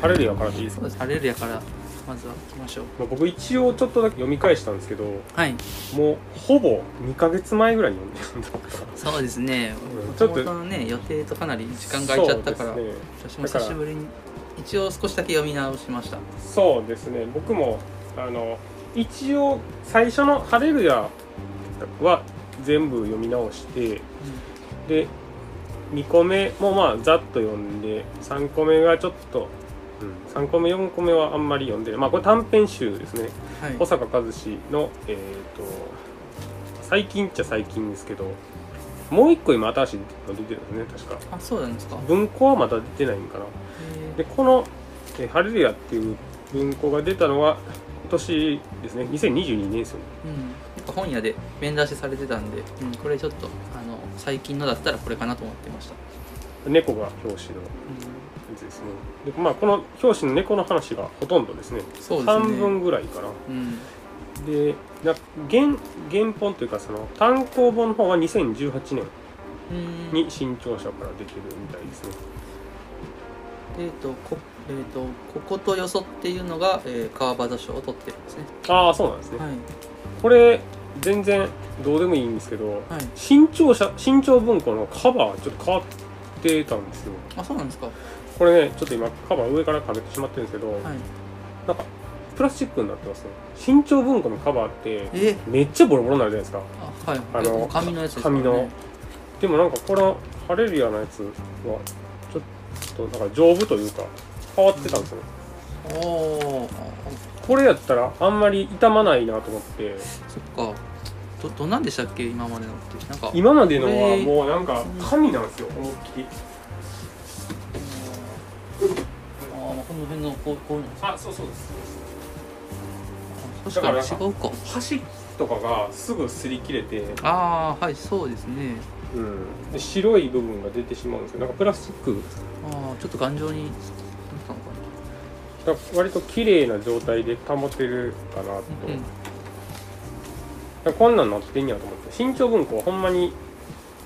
ハレルヤからでいいですか、そうです。ハレルヤからまずは行きましょう。まあ、僕一応ちょっとだけ読み返したんですけどはい。もうほぼ2ヶ月前ぐらいに読んで読んだから。そうですね。うん。ちょっとね予定とかなり時間が空いちゃったから、ね。私も久しぶりに一応少しだけ読み直しました。そうですね。僕もあの一応最初の「ハレルヤ」は全部読み直してで2個目もまあざっと読んで3個目がちょっと、うん、3個目4個目はあんまり読んでまあこれ短編集ですね。はい。保坂和志のえっ、と最近っちゃ最近ですけどもう一個今新しいの出てるんですね確か。あそうなんですか。文庫はまだ出てないんかな。へでこの「えハレルヤ」っていう文庫が出たのは今年ですね。2022年ですよねーうん。本屋で面出しされてたんで、うん、これちょっとあの最近のだったらこれかなと思ってました、猫が表紙の。やつですね。でまあこの表紙の猫の話がほとんどですね。そうですね。半分ぐらいかな。うん。でな原原本というかその単行本の方は2018年うん。に新潮社から出てるみたいですね。えっ、とこえー、とこことよそっていうのが、えー、川端賞を取ってるんですね。ああそうなんですね、はい。これ全然どうでもいいんですけどはい。新潮社新潮文庫のカバーちょっと変わってたんですよ。あそうなんですか。はこれねちょっと今カバー上からかけてしまってるんですけど、い。なんかプラスチックになってますね。新潮文庫のカバーってえ？めっちゃボロボロになるじゃないですか。あはい。あのえ紙のやつですか、ね、紙の。でもなんかこのハレルヤのやつはちょっとなんか丈夫というか変わってたんですよね、おおこれやったらあんまり傷まないなと思って。そっか。どどんなんでしたっけ？今までのって。なんか今までのはもうなんか紙なんですよ思いっきりああこの辺のこうこういうのあそうそうです。確かに違うか。端とかがすぐ擦り切れて、ああはいそうですね。うん、で白い部分が出てしまうんですよ。なんかプラスチック。ああちょっと頑丈になったのかだから割と綺麗な状態で保てるかなと、なうん。こんなんなってんやと思って。新潮文庫はほんまに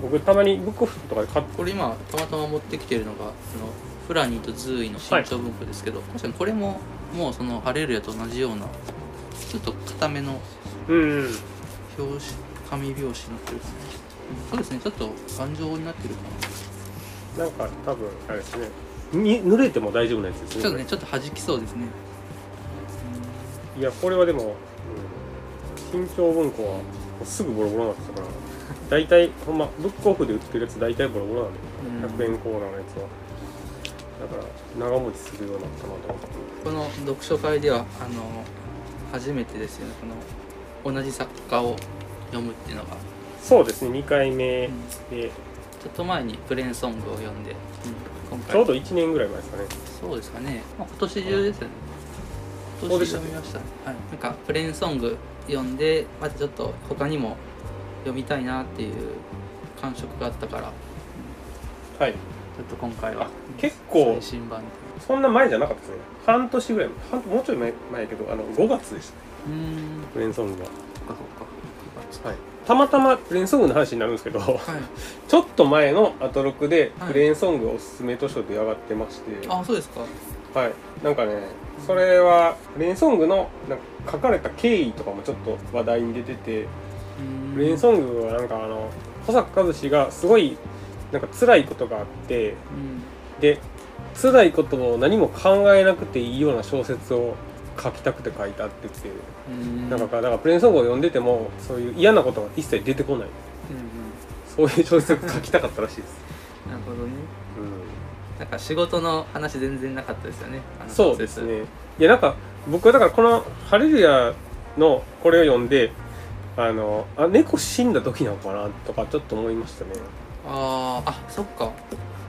僕たまにブックオフとかで買っこれ今たまたま持ってきてるのがそのフラニーとズーイの新潮文庫ですけど、確かにこれももうそのハレルヤと同じようなちょっと硬めのうん、うん、表紙紙表紙になってるですね、うんそうですねちょっと頑丈になってるかななんか多分あれですねに濡れても大丈夫なやつですねちょっとねちょっと弾きそうですね。いやこれはでも、うん、文庫はすぐボロボロになってたから大体ほんまブックオフで売ってるやつ大体ボロボロなんでうん。100円コーナーのやつはだから長持ちするようになったなと思って。この読書会ではあの初めてですよね。この同じ作家を読むっていうのが、そうですね。2回目うん。で。ちょっと前にプレーンソングを読んで、今回。ちょうど1年ぐらい前ですかね。そうですかね、まあ、今年中ですよね。今年そうでした読みましたね。はい、なんかプレーンソング読んでまたちょっと他にも読みたいなっていう感触があったから。はいちょっと今回はあ結構最新版でそんな前じゃなかったですね。半年ぐらい半もうちょい前前やけどあの5月でしたね。うーん。プレーンソングがそっかそっか。はい。たまたまプレーンソングの話になるんですけどはい。ちょっと前のアトロクではい。プレーンソングおすすめ図書で上がってまして、あそうですか。はい、なんかねそれはプレーンソングのなんか書かれた経緯とかもちょっと話題に出ててプレーンソングはなんかあの保坂和志がすごいなんか辛いことがあってうん。で辛いことを何も考えなくていいような小説を書きたくて書いたって言って、うーん。なんかだからプレーンソングを読んでてもそういう嫌なことが一切出てこない。うんうん。そういう小説を書きたかったらしいです、なるほどね。うなんか仕事の話全然なかったですよね。そうですね。いやなんか僕はだからこの「ハレルヤ」のこれを読んであのあ猫死んだ時なのかなとかちょっと思いましたねあーあそっか。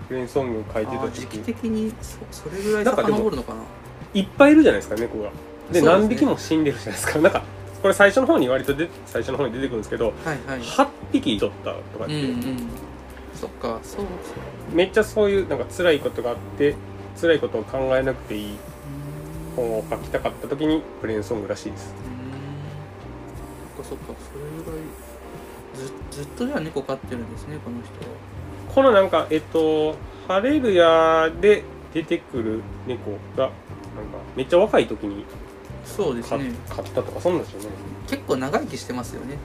プレーンソング書いてたあー時期時的にそそれぐらいなんかでも遡るのかな。いっぱいいるじゃないですか猫がでそうですね。何匹も死んでるじゃないですか。なんかこれ最初の方に割とで最初の方に出てくるんですけどはいはい。8匹取ったとかって、うんうんそっか。そう。めっちゃそういうなんか辛いことがあって辛いことを考えなくていい本を書きたかった時にプレーンソングらしいです。うん。そっかそっか。それぐらいずずっとじゃあ猫飼ってるんですねこの人は。このなんかえっと「ハレルヤ」で出てくる猫がなんかめっちゃ若い時にかそうですね。買ったとかそんなんですよね。結構長生きしてますよね。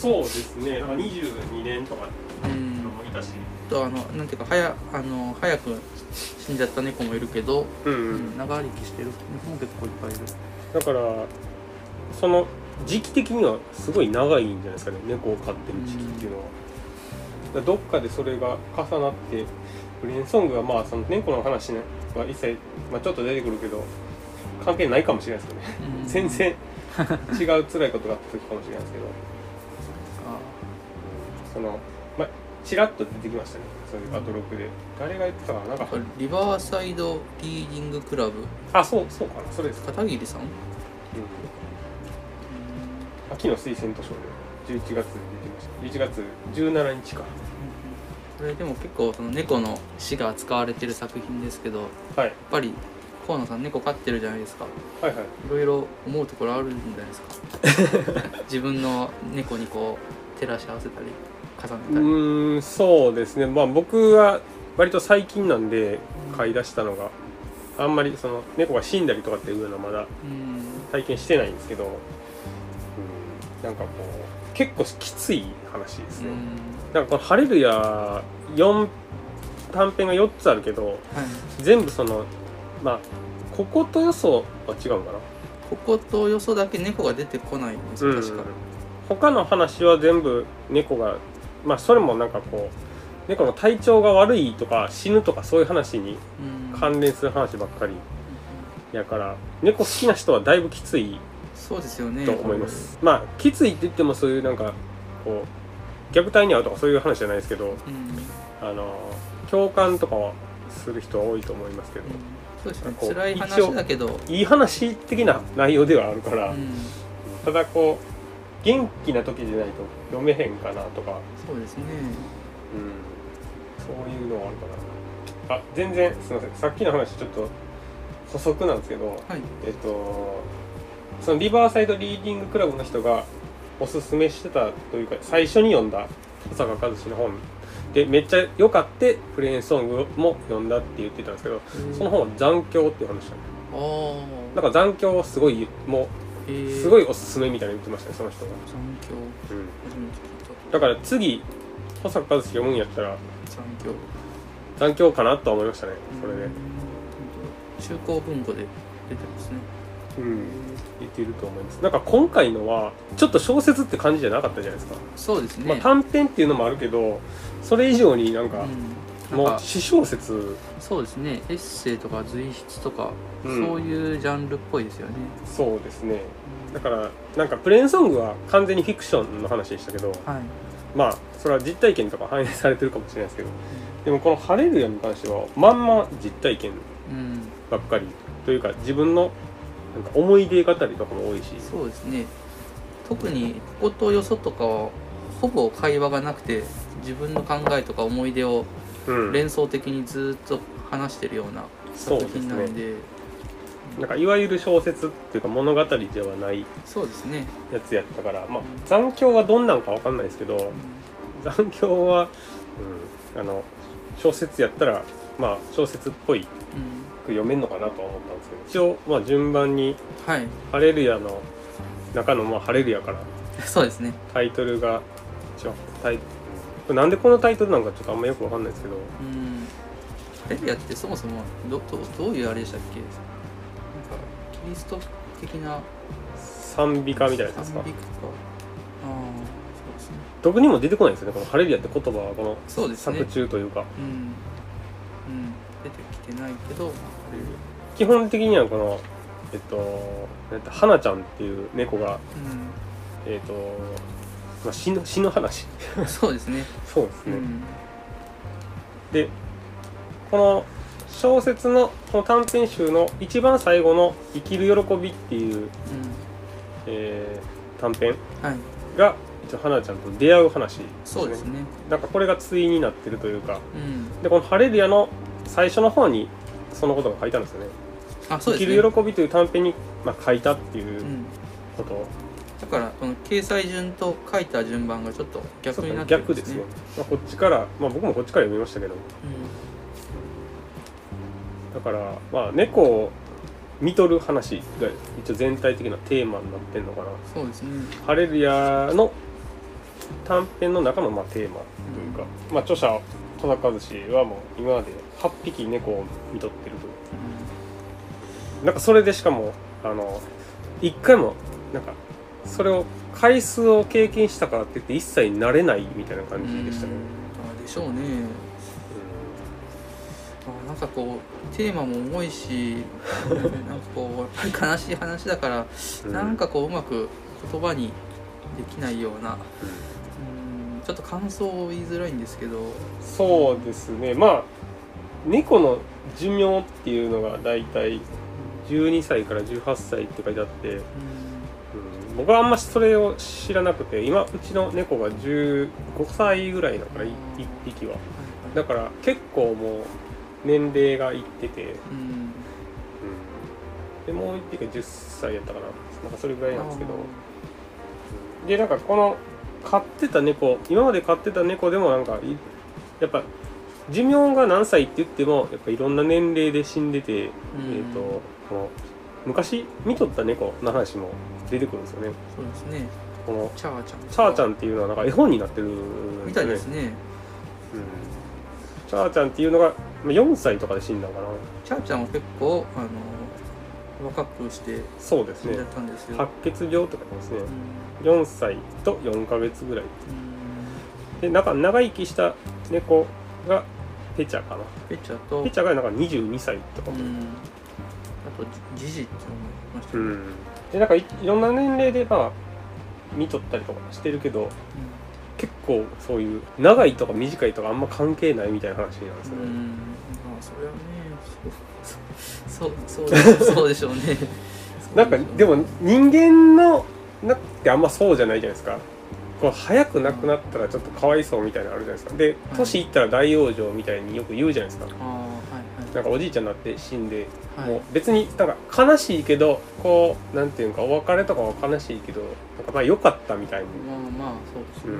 そうですね。なんか22年とかうん。もいたし。とあのなんていうか早あの早く死んじゃった猫もいるけど、うん、ううんん、長生きしてる猫も結構いっぱいいる。だからその時期的にはすごい長いんじゃないですかね。猫を飼ってる時期っていうのは、だからどっかでそれが重なってブレインソングがまあその猫の話ねは一切、まあ、ちょっと出てくるけど関係ないかもしれないですけどね。うん。全然違う辛いことがあった時かもしれないですけど。あそのまあちらっと出てきましたね。そういうアトロクで。誰が言ってたかな？なんかリバーサイドリーディングクラブ。あそうそうかな。それです。か、片桐さんうん、秋の推薦図書で11月に出てました。11月17日か。これでも結構その猫の死が扱われてる作品ですけどやっはいぱり河野さん猫飼ってるじゃないですか。はいはい。いろいろ思うところあるんじゃないですか。自分の猫にこう照らし合わせたり重うねたり。ーんそうですね。まあ僕は割と最近なんで飼い出したのがあんまりその猫が死んだりとかっていうのはまだうん。体験してないんですけど、うん、なんかこう結構きつい話ですね、なんかこの「ハレルヤ」4短編が4つあるけどはい。全部そのまあこことよそは違うのかな？こことよそだけ猫が出てこないんですよ確か、他の話は全部猫がまあそれもなんかこう猫の体調が悪いとか死ぬとかそういう話にうん。関連する話ばっかりやから猫好きな人はだいぶきついそうですよね。と思います、まあきついって言ってもそういうなんかこう虐待に遭うとかそういう話じゃないですけどうん、うんあの共感とかはする人は多いと思いますけど、そうですね。辛い話だけど、いい話的な内容ではあるから、うん、ただこう元気な時でないと読めへんかなとか。そうですね。うん。そういうのはあるかな。あ全然すみません。さっきの話ちょっと補足なんですけどはい。えっとそのリバーサイドリーディングクラブの人がおすすめしてたというか最初に読んだ保坂和志の本。でめっちゃ良かってプレーンソングも読んだって言ってたんですけどその本は残響っていう話なんでああなんか残響はすごいもえー、うすごいおすすめみたいなの言ってましたねその人が、残響。うん、だから次保坂和志読むんやったらた残響。残響かなとは思いましたねそれで。うん。中高文庫で出てますね。うんていると思います。なんか今回のはちょっと小説って感じじゃなかったじゃないですか、そうですね、まあ短編っていうのもあるけどそれ以上になんか、うん、もう私小説。そうですね。エッセイとか随筆とか、うん。そういうジャンルっぽいですよね。そうですね。だからなんかプレーンソングは完全にフィクションの話でしたけどはい。まあそれは実体験とか反映されてるかもしれないですけどでもこの「ハレルヤ」に関してはまんま実体験うん。ばっかりというか自分のなんか思い出語りとかも多いし。そうですね。特にこことよそとかはほぼ会話がなくて自分の考えとか思い出をうん。連想的にずっと話してるようなそうです作品なんねでなんかいわゆる小説っていうか物語ではないそうですね、やつやったからまあ残響がどんなんかわかんないですけど残響は、うん、あの小説やったらまあ小説っぽいうん読めんのかなとは思ったんですけど一応まあ順番にはい「ハレルヤ」の中の「まあハレルヤ」からそうですね。タイトルが一応タイこれなんでこのタイトルなんかちょっとあんまよくわかんないですけどうん。ハレルヤってそもそもどどどういうあれでしたっけ？なんかキリスト的な賛美歌みたいなやつですか？賛美歌。とかああそうですね。どこにも出てこないんですよねこの「ハレルヤ」って言葉はこのそうですね。作中というか、うん、うん、出てきてないけど、基本的にはこのえっとえっと花ちゃんっていう猫がえっと、まあ、死ぬ死ぬ話。うん、そうですね。そうですね、うん、でこの小説のこの短編集の一番最後の「生きる喜び」っていう、えー短編が一応花ちゃんと出会う話ですね。そうですね。なんかこれが対になってるというか。うん、でこの「ハレルヤ」の最初の方にそのことが書いてあるんですよね。あ、そう生きですね。る喜びという短編に、まあ、書いたっていううん、こと。を、だからこの掲載順と書いた順番がちょっと逆になってるんでね。逆ですすね。、まあ、こっちから、まあ、僕もこっちから読みましたけど。だからまあ猫を見とる話が一応全体的なテーマになってんのかな。そうですね。ハレルヤの短編の中のまあテーマというか、まあ著者小坂和志はもう今まで8匹猫を見とってると。なんかそれでしかもあの一回もなんかそれを回数を経験したからって言って一切慣れないみたいな感じでしたね。あでしょうね。あなんかこうテーマも重いし なんかこうやっぱり悲しい話だから、うん。なんかこううまく言葉にできないようなうんちょっと感想を言いづらいんですけど。そうですね。まあ猫の寿命っていうのがだいたい12歳から18歳って書いてあって、うんうん、僕はあんましそれを知らなくて今うちの猫が15歳ぐらいだから1匹は。だから結構もう年齢がいってて、うん。うん、でもう1匹が10歳やったかな。なんかそれぐらいなんですけど。でなんかこの飼ってた猫今まで飼ってた猫でもなんかいやっぱ寿命が何歳って言ってもやっぱいろんな年齢で死んでて、うん。えっ、とこの昔見とった猫の話も出てくるんですよね。そうですね。このチャーちゃん。チャーちゃんっていうのはなんか絵本になってるんみたいですね。うん、チャーちゃんっていうのがまあ4歳とかで死んだのかな。チャーちゃんは結構あの若くしてそうですね。死んじゃったんですよ、白血病とか言いますね。うん。4歳と4ヶ月ぐらい。うん。でなんか長生きした猫がペチャかな。ペチャとペチャがなんか22歳とかもうん。あとジジっていうのもいましたよね、うん。でなんかいいろんな年齢でまあ見とったりとかしてるけど結構そういう長いとか短いとかあんま関係ないみたいな話なんですよね、うん、まあそれはねそうそうそうでそうでしょうね。なんかでも人間のなってあんまそうじゃないじゃないですかこう早く亡くなったらちょっとかわいそうみたいなのあるじゃないですか。で年いったら大往生みたいによく言うじゃないですか。なんかおじいちゃんになって死んで、はい。もう別になんか悲しいけどこうなんていうかお別れとかは悲しいけどなんかまあ良かったみたいにまあまあそうですね、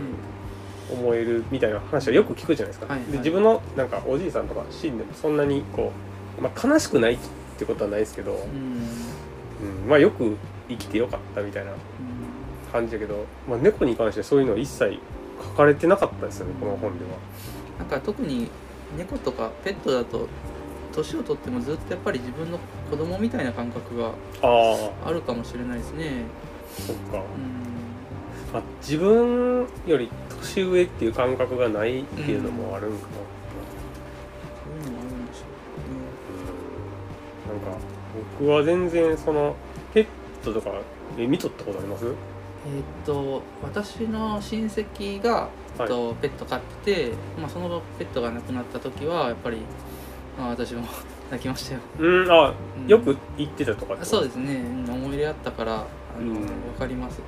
思えるみたいな話はよく聞くじゃないですか、はいはい。で自分のなんかおじいさんとか死んでもそんなにこう、まあ、悲しくないってことはないですけど、うん。うん。まあよく生きてよかったみたいな感じだけど、まあ、猫に関してそういうのは一切書かれてなかったですよねこの本では。なんか特に猫とかペットだと年を取ってもずっとやっぱり自分の子供みたいな感覚があるかもしれないですね。そっか、うん。まあ、自分より年上っていう感覚がないっていうのもあるんかな、そういうのもあるんでしょうん。なんか僕は全然そのペットとかえ見とったことあります？えーっと私の親戚が、えっとペット飼ってて、まあ、そのペットが亡くなった時はやっぱり、まあ、私も 泣きましたよ、うんあうん。よく行ってたとかってこと？そうですね。うん思い入れあったからあの、うん。分かります。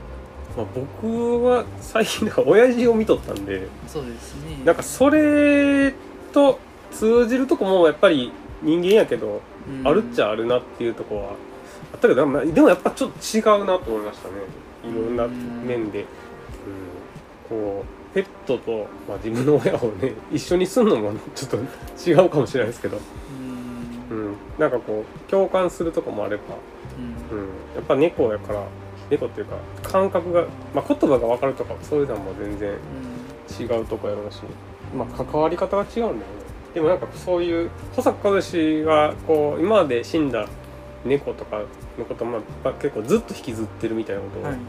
まあ、僕は最近なんか親父を見とったんでそうですね。なんかそれと通じるとこもやっぱり人間やけど、うん。あるっちゃあるなっていうとこはあったけどまあでもやっぱちょっと違うなと思いましたねいろんな面で、うん、こうペットと、まあ、自分の親をね 一緒にすんのもちょっと違うかもしれないですけど、うん。うん、なんかこう共感するとこもあれば、うん。うん、やっぱ猫やから猫っていうか感覚が、まあ、言葉が分かるとかそういうのも全然違うとこやろうし、まあ、関わり方が違うんだよね。でもなんかそういう保坂和志がこう今まで死んだ猫とかのことを、まあ、結構ずっと引きずってるみたいなことをはいはい。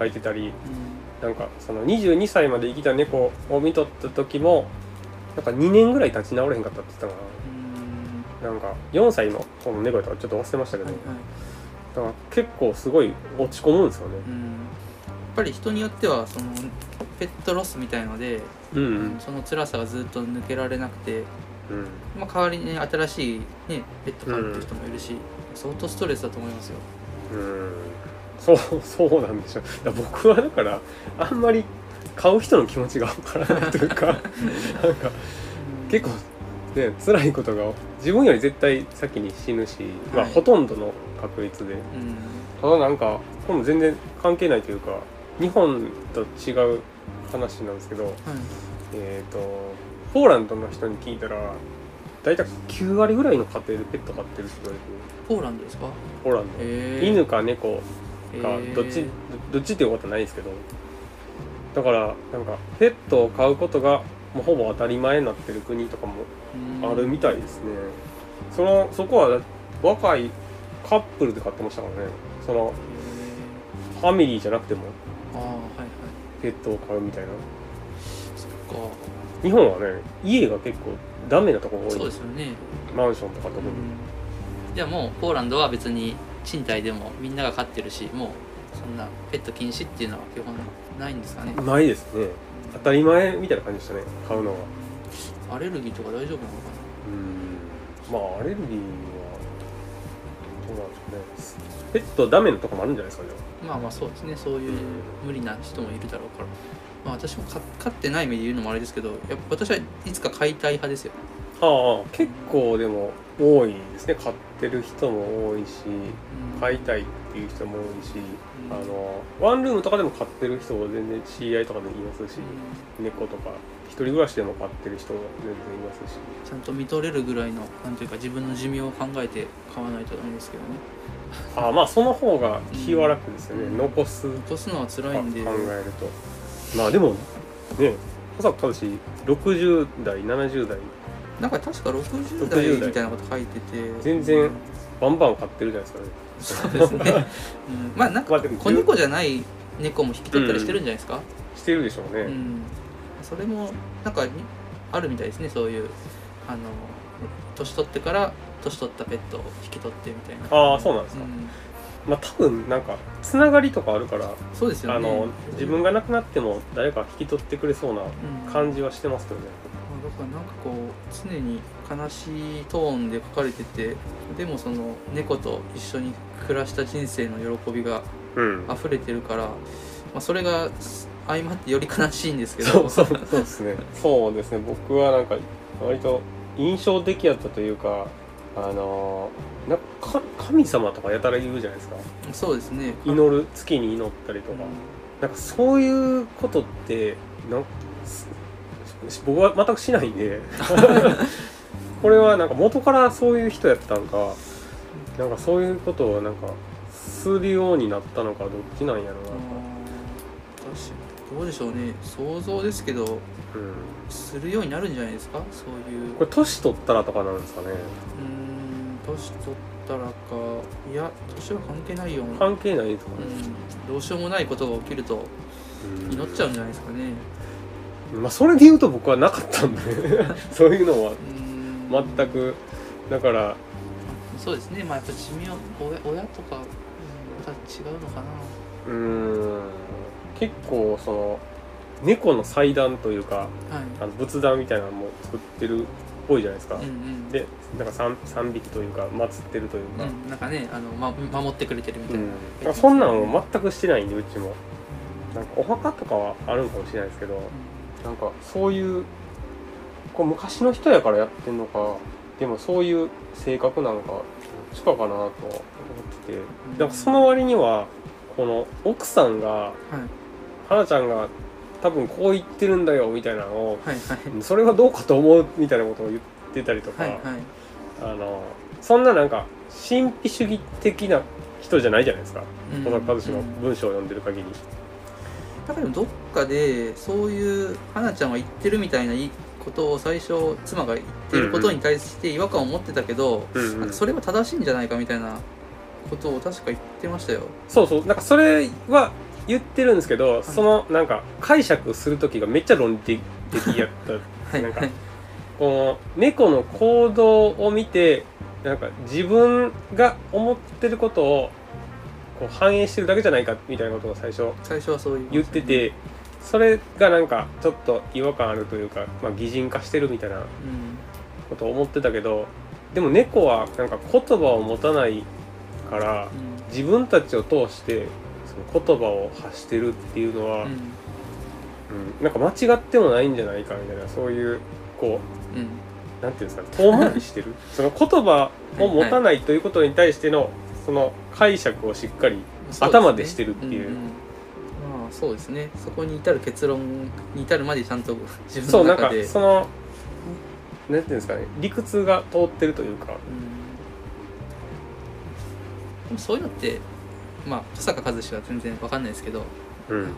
書いてたり、うん。なんかその22歳まで生きた猫を見とった時もなんか2年ぐらい立ち直れへんかったって言ってたかな。なんか4歳のこの猫やったからちょっと忘れましたけど、はいはい。だから結構すごい落ち込むんですよね。うん。やっぱり人によってはそのペットロスみたいので、うん。うんその辛さがずっと抜けられなくて、うん。まあ、代わりに新しい、ね、ペット飼うっていう人もいるし、相当ストレスだと思いますよ。うん。そう そうなんでしょう。だ僕はだからあんまり買う人の気持ちがわからないというか なんか結構ね辛いことが自分より絶対先に死ぬし、まあはい。ほとんどの確率で。うん。ただなんかこれも全然関係ないというか日本と違う話なんですけどはい。えっ、とポーランドの人に聞いたら大体9割ぐらいの家庭でペット飼ってるって言われてるポーランドですか？ポーランド、へー。犬か猫かどっちどっちっていうことはないんですけど。だからなんかペットを飼うことがもうほぼ当たり前になってる国とかもうんあるみたいですね、そのそこは若いカップルで飼ってましたからねそのへファミリーじゃなくてもペットを飼うみたいな。そっか。日本はね家が結構ダメなところ多い。そうですよね。マンションとか特に、じゃあもうポーランドは別に賃貸でもみんなが飼ってるしもうそんなペット禁止っていうのは基本ないんですかね。ないですね。当たり前みたいな感じでしたね買うのは。アレルギーとか大丈夫なのかうん。まあアレルギーはどうなんでしょうね。ペットダメなとこもあるんじゃないですかねなまあまあそうですね。そういう無理な人もいるだろうから。まあ私も飼飼ってない目で言うのもあれですけどやっぱ私はいつか飼いたい派ですよああ結構でも多いですね。飼ってる人も多いし飼いたいっていう人も多いし、うん。あのワンルームとかでも飼ってる人も全然知り合いとかでいますし、猫とか一人暮らしでも飼ってる人も全然いますし。ちゃんと見とれるぐらいのなんていうか自分の寿命を考えて飼わないとダメですけどね。ああまあその方が気は楽ですよね、うん。残す残すのは辛考えいんで。ると。まあでもね小坂和志60代70代なんか確か60 60代代みたいなこと書いてて。全然バンバン飼ってるじゃないですかね。そうですね、うん、まあなんか子猫じゃない猫も引き取ったりしてるんじゃないですか、してるでしょうね、うん。それもなんかにあるみたいですね。そういうあの年取ってから年取ったペットを引き取ってみたいな。ああそうなんですか、うん。まあ多分なんかつながりとかあるから、そうですよね。あの自分が亡くなっても誰か引き取ってくれそうなうん。感じはしてますけどね、だからなんかこう常に悲しいトーンで書かれててでもその猫と一緒に暮らした人生の喜びがうん。溢れてるから、まあ、それが相まってより悲しいんですけど。そうですね。そうですね。僕はなんか割と印象的やったというかあのなんかか神様とかやたら言うじゃないですか。そうですね。祈る月に祈ったりとか、なんかそういうことってなんす僕は全くしないんで。これはなんか元からそういう人やったんかなんかそういうことをなんかするようになったのかどっちなんやろうな。あー確かに。どうでしょうね。想像ですけどうん、するようになるんじゃないですか？そういう。これ年取ったらとかなんですかね。うーん年取ったらか。いや年は関係ないような、関係ないとかね、うん、どうしようもないことが起きるとうん。祈っちゃうんじゃないですかねまあそれで言うと僕はなかったんで そういうのは。全く。だから。そうですね。まあやっぱ寿命親親とか、うん、また違うのかな。うーん。結構その猫の祭壇というかはい。あの仏壇みたいなのも作ってるっぽいじゃないですか、うんうん。でなんか 3, 三匹というか祀ってるというか、うん、なんかねあの、ま、守ってくれてるみたいな、うん。そんなんを全くしてないんでうちも。なんかお墓とかはあるんかもしれないですけどなんかそういうこう昔の人やからやってんのかでもそういう性格なのかどっちかかなと思ってて。なんかその割にはこの奥さんがはい。花ちゃんが多分こう言ってるんだよみたいなのをはいはい。それはどうかと思うみたいなことを言ってたりとか、はいはい。あのそんななんか神秘主義的な人じゃないじゃないですか。うん。小田和志の文章を読んでる限り。だからどっかでそういう花ちゃんは言ってるみたいないいことを最初妻が言ってることに対して違和感を持ってたけど、うんうん。なんかそれは正しいんじゃないかみたいなことを確か言ってましたよ。そうそう。なんかそれは言ってるんですけど、そのなんか解釈する時がめっちゃ論理的やった。はい。なんかこの猫の行動を見てなんか自分が思ってることをこう反映してるだけじゃないかみたいなことを最初最初はそういう言っててそれがなんかちょっと違和感あるというか、まあ、擬人化してるみたいなうんことを思ってたけどでも猫はなんか言葉を持たないからうん自分たちを通してその言葉を発してるっていうのは、うん。うんなんか間違ってもないんじゃないかみたいなそういうこううん。なんていうんですかね遠回りしてる？その言葉を持たないということに対してのその解釈をしっかり頭でしてるっていう。うんうん。まあそうですね。そこに至る結論に至るまでちゃんと自分そうなんかの中でそのていうんですかね。理屈が通ってるというか。うん。でもそういうのってまあ小坂和志は全然わかんないですけどうん。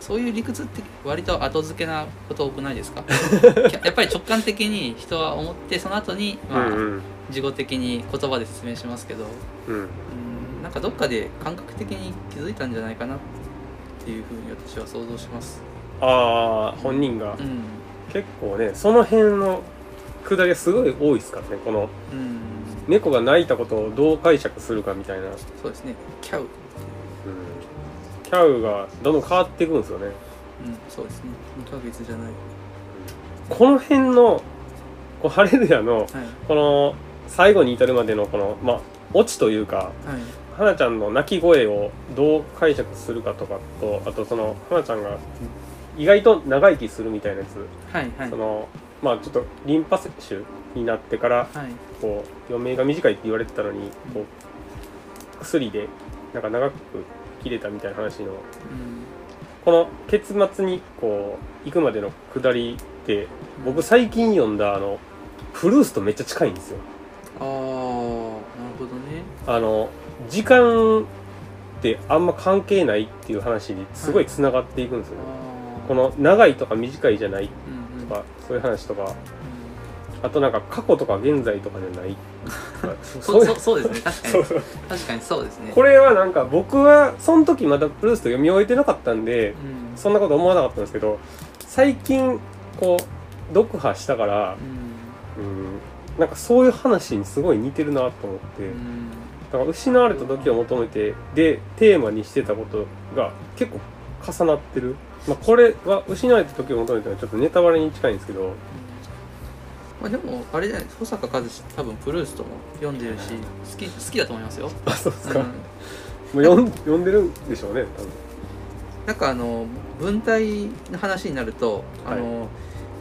そういう理屈って割と後付けなこと多くないですか？やっぱり直感的に人は思ってその後にまあ、うんうん事後的に言葉で説明しますけどうん。うんなんかどっかで感覚的に気づいたんじゃないかなっていうふうに私は想像します。ああ本人が。うん。結構ねその辺のくだりがすごい多いですからねこのうん。猫が泣いたことをどう解釈するかみたいな、うん、そうですね。キャウ。キャウがどんどん変わっていくんですよね。うんそうですね。2ヶ月じゃない。この辺のこうハレルヤのはい。この最後に至るまでのこのまあオチというかはい。花ちゃんの泣き声をどう解釈するかとかとあとその花ちゃんが意外と長生きするみたいなやつ、はいはい。そのまあちょっとリンパ節になってからはい。こう余命が短いって言われてたのにこう薬でなんか長く切れたみたいな話のうん。この結末にこう行くまでの下りって僕最近読んだあのフルースとめっちゃ近いんですよああなるほどね。あの時間ってあんま関係ないっていう話にすごいつながっていくんですよね、ああこの長いとか短いじゃないうんうん。とかそういう話とか。あとなんか過去とか現在とかじゃない。とかそそういうそうそうですね。確かに。確かにそうですね。これはなんか僕はその時まだプルースト読み終えてなかったんでうん。そんなこと思わなかったんですけど最近こう読破したからうんうんなんかそういう話にすごい似てるなと思って。うん。だから失われた時を求めてでテーマにしてたことが結構重なってる、まあ、これは失われた時を求めてはちょっとネタバレに近いんですけど。まあでもあれじゃない保坂和志多分プルーストも読んでるし好き好きだと思いますよ、あそうですか、うん、もう読ん読んでるんでしょうね多分。なんかあの文体の話になると、あのえっ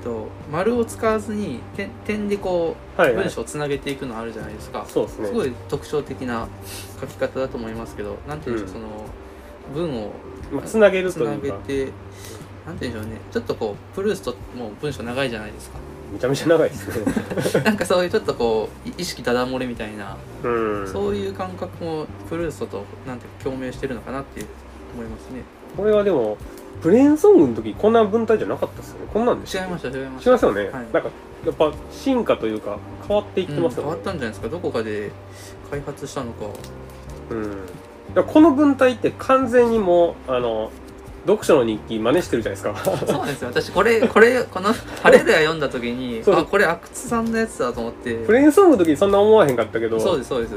と丸を使わずに点点でこうはい、はい。文、章をつなげていくのあるじゃないですか、そうですごい特徴的な書き方だと思いますけどなんていうんでしょう、その文をまあ、つなげるつなというか。げてなんていうんでしょうね。ちょっとこうプルーストも文章長いじゃないですか。めちゃめちゃ長いですね。なんかそういうちょっとこうい意識だだ漏れみたいな、うん。そういう感覚もプルーストとなんて共鳴してるのかなって思いますね。これはでもプレーンソングの時こんな文体じゃなかったですよね。こんなんで違いました違いました。違いますよね、はい。なんかやっぱ進化というか変わっていってますよね、うん変わったんじゃないですか？どこかで開発したのか。うん、この文体って完全にもうあの読書の日記真似してるじゃないですか。そうなんですよ。私これこれこの「ハレルヤ」読んだ時にあこれ阿久津さんのやつだと思って。プレーンソングの時にそんな思わへんかったけど。そうですそうです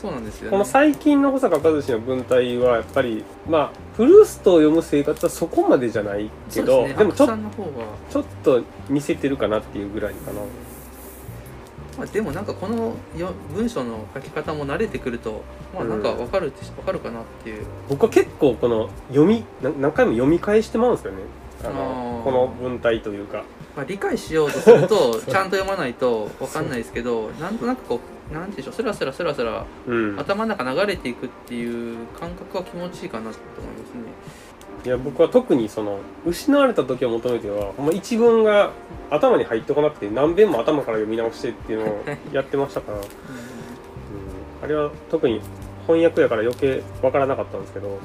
そうなんですよ、ね、この最近の保坂和志の文体はやっぱりまあプルーストを読む生活はそこまでじゃないけどですね。もちょちょっと似せてるかなっていうぐらいかな。まあ、でもなんかこのよ文章の書き方も慣れてくるとまあなんかわかるってわかるかなっていう。僕は結構この読みな何回も読み返してまうんですよね。あのこの文体というかまあ、理解しようとすると ちゃんと読まないとわかんないですけどなんとなくこうなんていうんでしょうスラスラスラスラうん。頭の中流れていくっていう感覚は気持ちいいかなと思いますね。いや僕は特にその失われた時を求めてはほんま一文が頭に入ってこなくて何遍も頭から読み直してっていうのを やってましたから、うん、あれは特に翻訳やから余計わからなかったんですけど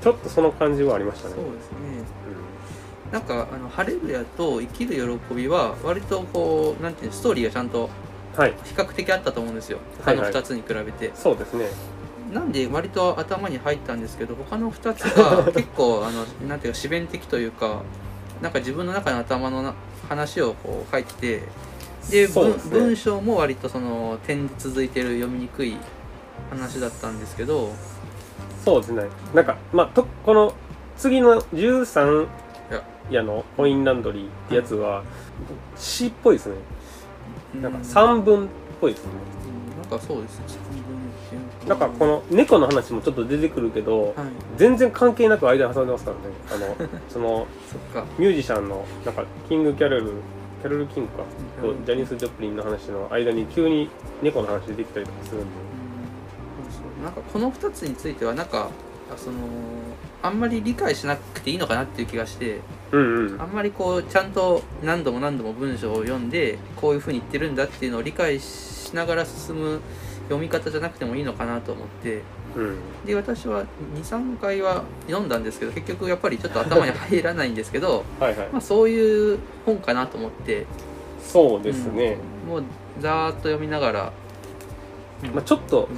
ちょっとその感じはありましたね。そうですねなんかあの「晴れるや」と「生きる喜び」は割とこうなんていうのストーリーがちゃんと比較的あったと思うんですよ。他のはい。はい2つに比べて、そうですね。なんで割と頭に入ったんですけど他の2つが 結構あのなんていうか詩弁的というかなんか自分の中の頭のな話をこう書いててでね。文章も割とその点で続いてる読みにくい話だったんですけど。そうですね。なんかまあとこの次の13いや夜のコインランドリーってやつは詩っぽいですね。なんかうん三文っぽいですね。うん。なんかそうですね。なんかこの猫の話もちょっと出てくるけどはい。全然関係なく間に挟んでますからね。あの そのミュージシャンのなんかキング・キャロルキャロル・キングか？とうんジャニス・ジョプリンの話の間に急に猫の話出てきたりとかするんで。なんかこの2つについてはなんかあそのあんまり理解しなくていいのかなっていう気がしてうんうん。あんまりこうちゃんと何度も何度も文章を読んでこういうふうに言ってるんだっていうのを理解しながら進む読み方じゃなくてもいいのかなと思って。うん。で私は23回は読んだんですけど結局やっぱりちょっと頭に入らないんですけどまあそういう本かなと思って。そうですね、もうざーっと読みながら、うん。まあ、ちょっと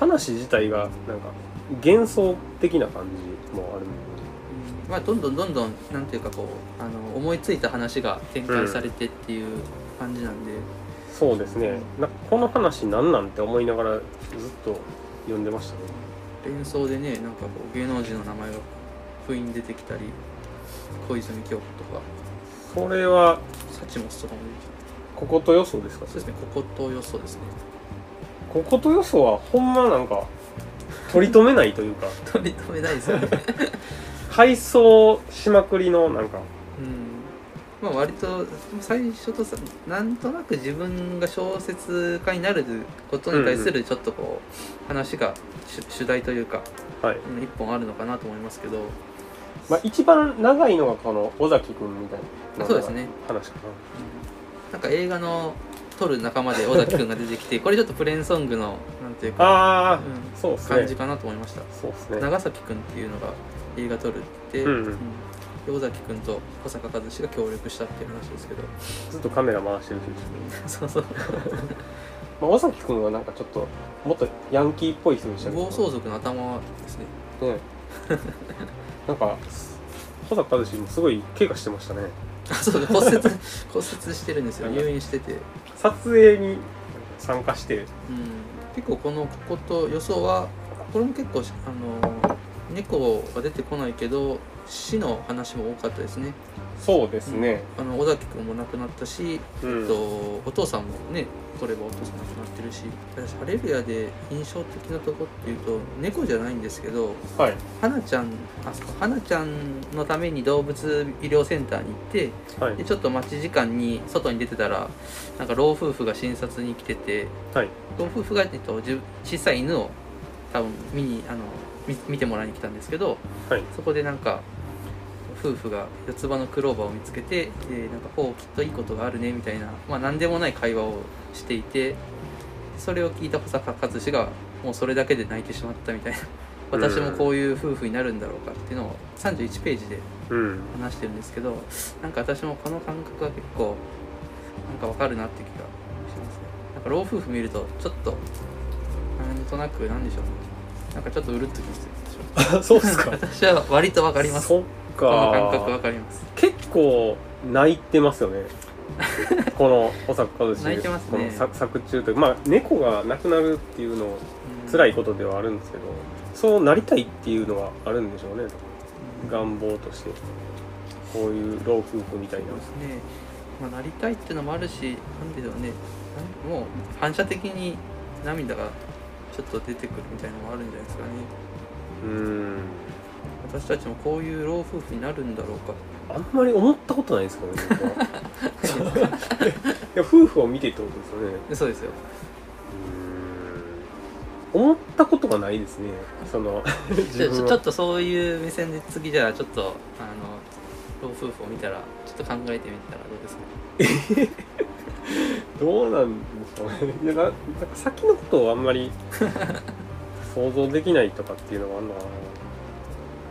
話自体がなんか幻想的な感じもあるんまあ、どんどんどんどんなんていうかこうあの思いついた話が展開されてっていう感じなんで、でそうですね。なこの話なんなんて思いながらずっと読んでましたね。連想でねなんかこう芸能人の名前が不意に出てきたり小泉京子とか。それは幸本とかも出てきたここと予想ですか？そうですねここと予想ですね。ここと予想はほんまなんか取り留めないというか。取り留めないですよね回想しまくりのなんか。うん。まあ割と最初とさなんとなく自分が小説家になることに対するちょっとこう話が主主題というかはい、うん一本あるのかなと思いますけど。まあ、一番長いのがこの尾崎君みたいなそうですね。話かな。ん。か映画の撮る仲間で尾崎くんが出てきて これちょっとプレーンソングのなんていうなか、ああ、うんそうね。感じかなと思いました。そうですね。長崎くんっていうのが映画撮るって、うんうん。で尾崎くんと小坂和志が協力したっていう話ですけど。ずっとカメラ回してる人ですね、そうそう。まあ、尾崎君はなんかちょっともっとヤンキーっぽい人でしたけ？ど暴走族の頭ですね。ね。なんか小坂和志もすごい怪我してましたね。あそうだ骨折骨折してるんですよ。入院してて、うん、撮影に参加して。結構この「ここと予想はこれも結構あの猫が出てこないけど死の話も多かったですね。そうですね、あの尾崎君も亡くなったし、うん。えっと、お父さんもね取ればお父さん亡くなってるし私ハレルヤで印象的なとこっていうと猫じゃないんですけどはい。花ちゃんあそう花ちゃんのために動物医療センターに行ってはい。でちょっと待ち時間に外に出てたらなんか老夫婦が診察に来ててはい。老夫婦が、えっと、小さい犬を多分見にあの見見てもらいに来たんですけどはい。そこでなんか夫婦が四つ葉のクローバーを見つけてでなんか「おうきっといいことがあるね」みたいな、まあ、何でもない会話をしていてそれを聞いた保坂和志がもうそれだけで泣いてしまったみたいな。私もこういう夫婦になるんだろうかっていうのを31ページでうん。話してるんですけどなんか私もこの感覚は結構なんかわかるなって気がしますね。なんか老夫婦見るとちょっとなんとなくなんでしょうねなんかちょっとうるっときますよあそうですか。私は割とわかります。そっこの感覚わかかります。結構泣いてますよね。この保坂和志泣いてますね。この作作中というかまあ猫が亡くなるっていうのを辛いことではあるんですけどそうなりたいっていうのはあるんでしょうね。願望として。こういう老夫婦みたいな。ですね、まあ、なりたいっていうのもあるしなんでしょうね。もう反射的に涙がちょっと出てくるみたいなのもあるんじゃないですかね。うん。私たちもこういう老夫婦になるんだろうか。あんまり思ったことないですけどね僕は。いや夫婦を見てってことですよね。そうですよ。思ったことがないですねその ちょちょっとそういう目線で次じゃあちょっとあの老夫婦を見たらちょっと考えてみたらどうですか？どうなんですかね。いやななんか先のことをあんまり 想像できないとかっていうのがあるのかな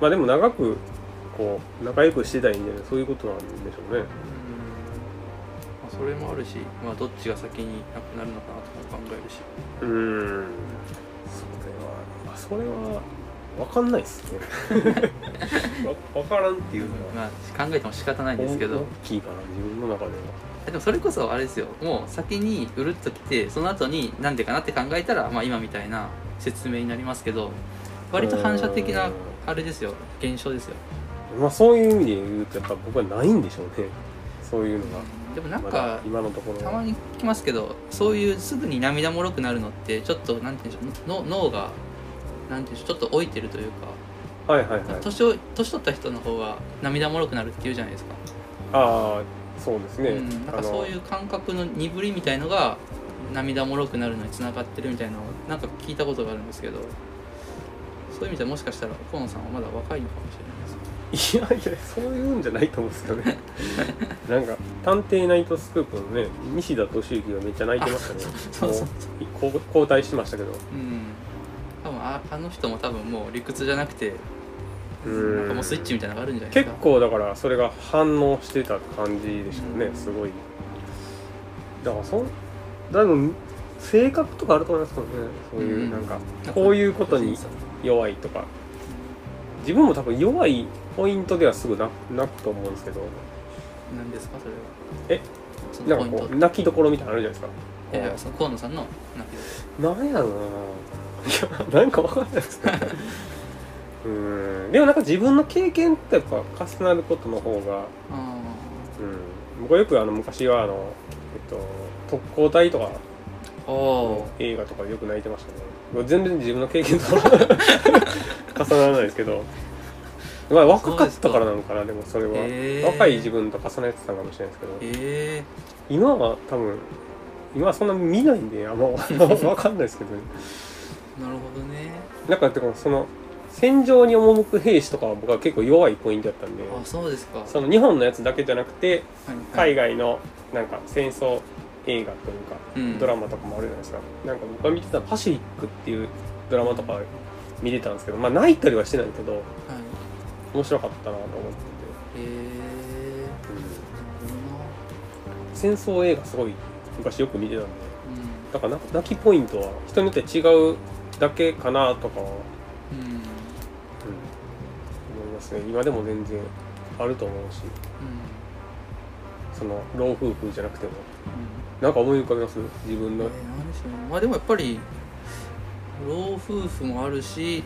まあでも長くこう仲良くしてたいんでそういうことなんでしょうね。うん、まあ、それもあるし、まあ、どっちが先に亡くなるのかなとか考えるし。うーん。それはあそれは分かんないっすね。わ分からんっていうのは。まあ考えても仕方ないんですけど。大きいかな自分の中ではでもそれこそあれですよ。もう先にうるっときてその後になんでかなって考えたら、まあ、今みたいな説明になりますけど割と反射的なうん。あれですよ。現象ですよ。まあそういう意味で言うとやっぱ僕はないんでしょうね。そういうのが。でもなんか今のところ。はたまに聞きますけどそういうすぐに涙もろくなるのってちょっとなんて言うんでしょう。の脳がなんて言うんでしょう。ちょっと老いてるというか。はいはいはい。年を年取った人の方が涙もろくなるっていうじゃないですか、ああそうですね、うん、なんかそういう感覚の鈍りみたいのが涙もろくなるのにつながってるみたいなのをなんか聞いたことがあるんですけどそういう意味ではもしかしたら河野さんはまだ若いのかもしれないですいやいやそういうんじゃないと思うんですけどね。なんか「探偵ナイトスクープ」のね西田敏行がめっちゃ泣いてましたね。そうそうもうこう交代してましたけど。うん。多分ああの人も多分もう理屈じゃなくてうんなんかもうスイッチみたいなのがあるんじゃないです結か構だからそれが反応してた感じでしたね、うん。すごい。だからそんだいぶ性格とかあると思いますけどねそういううん。なんかこういうことに弱いとか。自分も多分弱いポイントではすぐな泣くと思うんですけど。何ですかそれは？え？そのポイントなんかこう泣きどころみたいなのあるじゃないいですか。やいやその河野さんの泣きどこなんやろないやなんかわかんないですね うん。でもなんか自分の経験ってやっぱ重なることの方が、あうん、僕はよくあの昔はあの、えっと、特攻隊とか映画とかでよく泣いてましたね。全然自分の経験と 重ならないですけど。まあ若かったからなのかなでもそれは、へー。若い自分と重ねてたかもしれないですけど。ええ今は多分今はそんな見ないんであんま分かんないですけど、ね、なるほどね。なんかでもその戦場に赴く兵士とかは僕は結構弱いポイントだったんであそうですか。はその日本のやつだけじゃなくて海外のなんか戦争映画というかうん。ドラマとかもあるじゃないですか、なんか僕が見てた「パシフィック」っていうドラマとか見てたんですけどまあ泣いたりはしてないけどはい。面白かったなと思ってええて、なるうん。戦争映画すごい昔よく見てたんで。ほどなだから泣きポイントは人によって違うだけかなとかは、ますね。今でも全然あると思うし。その老夫婦じゃなくても。うん。なんか思い浮かべます？自分の。えー、でし。ょうねまあでもやっぱり老夫婦もあるし、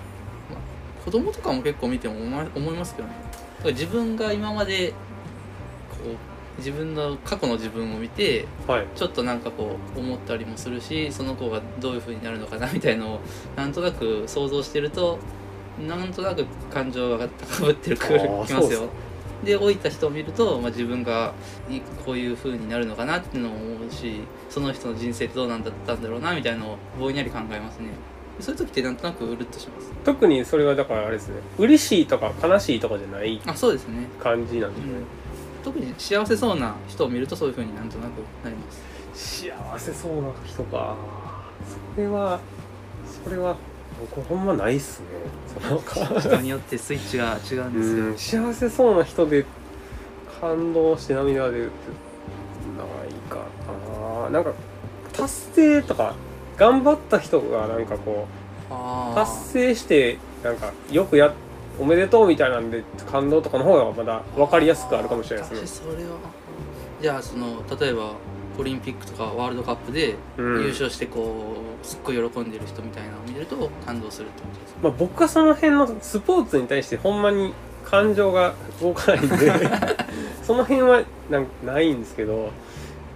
まあ、子供とかも結構見ても思いますけどね。だから自分が今までこう自分の過去の自分を見てはい。ちょっとなんかこう思ったりもするしその子がどういう風になるのかなみたいのをなんとなく想像してるとなんとなく感情が高ぶってるくるきますよ。で老いた人を見ると、まあ、自分がいこういう風になるのかなっていうのも思うしその人の人生ってどうなんだったんだろうなみたいなのをぼんやり考えますね。そういう時ってなんとなくうるっとします。特にそれはだからあれですね。嬉しいとか悲しいとかじゃないあそうですね、感じなんですね、うん、特に幸せそうな人を見るとそういう風になんとなくなります。幸せそうな人か。それはそれは僕ほんまないっすね。そのか人によってスイッチが違うんですよ。うん幸せそうな人で感動して涙が出るってないかな。なんか達成とか頑張った人がなんかこう達成してなんかよくやおめでとうみたいなんで感動とかの方がまだ分かりやすくあるかもしれないですね。私それはじゃあその例えばオリンピックとかワールドカップでうん。優勝してこうすっごい喜んでる人みたいなのを見ると感動するってことですかまあ、僕はその辺のスポーツに対してほんまに感情が動かないんでその辺はなんないんですけど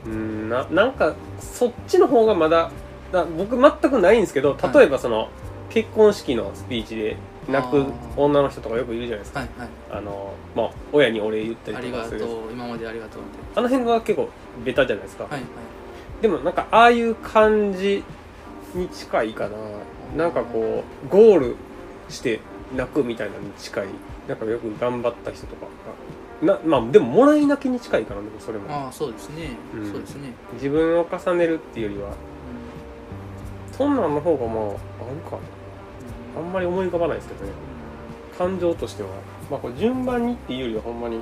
うんななんかそっちの方がまだだ僕全くないんですけど例えばその、結婚式のスピーチで泣く女の人とかよくいるじゃないですか。はいはい。あの、まあ、親にお礼言ったありとかする。りがとう。今までありがとうみあの辺は結構ベタじゃないですか、たいなはい。でもなんかああいう感じに近いかな。なんかこうゴールして泣くみたいなのに近い。なんかよく頑張った人とか。がなまあでももらい泣きに近いかなでもそれも。ああそうですね、うん。そうですね、自分を重ねるっていうよりは。そんなんの方がまああるかなあんまり思い浮かばないですけどね。感情としては。まあこれ順番にっていうよりはほんまに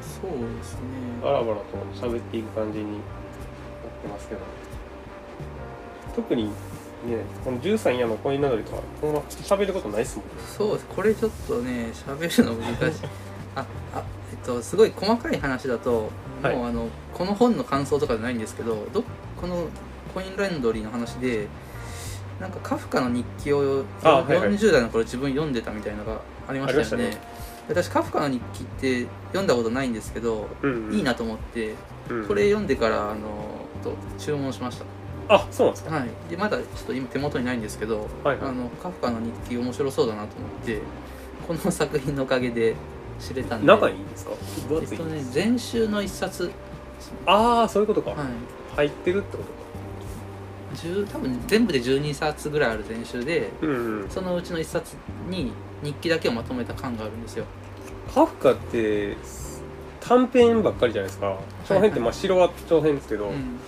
そうですね。バラバラと喋っていく感じになってますけど。特にねこの13夜の恋などりとかほんま喋ることないっすもん。そうです。これちょっとね喋るの難しい。ああえっとすごい細かい話だと、はい。もうあのこの本の感想とかじゃないんですけどどこのコインランドリーの話でなんかカフカの日記をあはいはい。40代の頃自分読んでたみたいなのがありましたよね。私カフカの日記って読んだことないんですけど、うん、いいなと思ってうんこれ読んでからあのと注文しました。あそうなんですか。はい、でまだちょっと今手元にないんですけど、はいはい。あのカフカの日記面白そうだなと思ってこの作品のおかげで知れたんで。仲いいんですか？えっとね前週の一冊ああそういうことか、はい。入ってるってことか。10多分全部で12冊ぐらいある全集でうんうん。そのうちの1冊に日記だけをまとめた感があるんですよ。カフカって短編ばっかりじゃないですか。長編ってまあ白は長編ですけど、うん。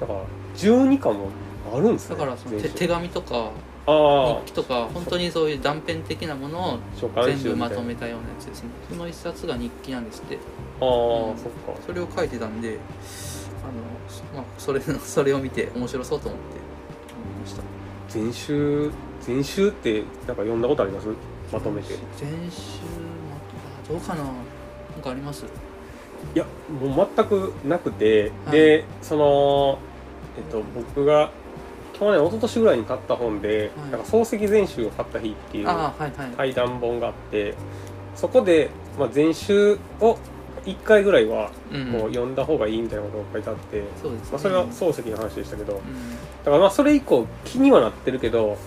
だから12巻もあるんですねだからその手紙とかあ日記とか本当にそういう断片的なものを全部まとめたようなやつですね。その1冊が日記なんですって。ああ、うん。そっか。それを書いてたんであの、まあ、それそれを見て面白そうと思ってました。全集全集ってなんか読んだことあります？まとめて。い全集まどうかな？なんかあります？やもう全くなくて、はい。でそのえっと僕が去年一昨年ぐらいに買った本で、はい。なんか漱石全集を買った日っていう対談本があってそこで、まあ、全集を1回ぐらいはうん。こう読んだ方がいいみたいなことが書いてあって、まあ、それは漱石の話でしたけどうん。だからまあそれ以降気にはなってるけど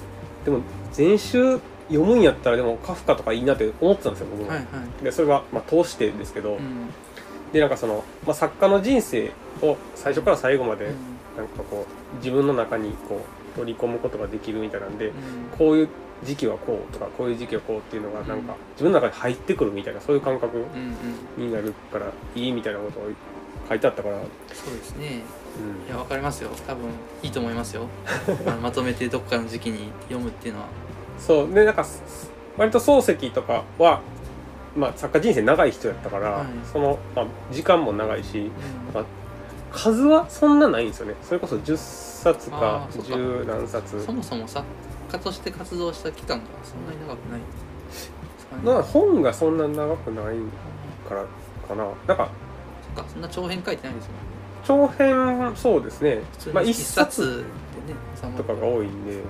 でも全集読むんやったらでもカフカとかいいなって思ってたんですよ僕も、はいはい。でそれはまあ通してですけど、うん。でなんかその、まあ、作家の人生を最初から最後までうん。なんかこう自分の中にこう取り込むことができるみたいなんでうん。こういう時期はこうとかこういう時期はこうっていうのがなんか自分の中に入ってくるみたいなそういう感覚うんうん。になるからいいみたいなことを書いてあったから、うん、そうですね。いやわかりますよ。多分いいと思いますよ。まとめてどっかの時期に読むっていうのは。そう。でなんかす割と漱石とかは、まあ、作家人生長い人やったから、はい。その、まあ、時間も長いしうん。まあ数はそんなないんですよね。それこそ10冊かあーそっか。10何冊そもそも作家として活動した期間がそんなに長くない。ですかねだから本がそんな長くないからかな。なんかそっかそんな長編書いてないですもんね。長編そうですね。まあ1普通に一冊とかが多いんで。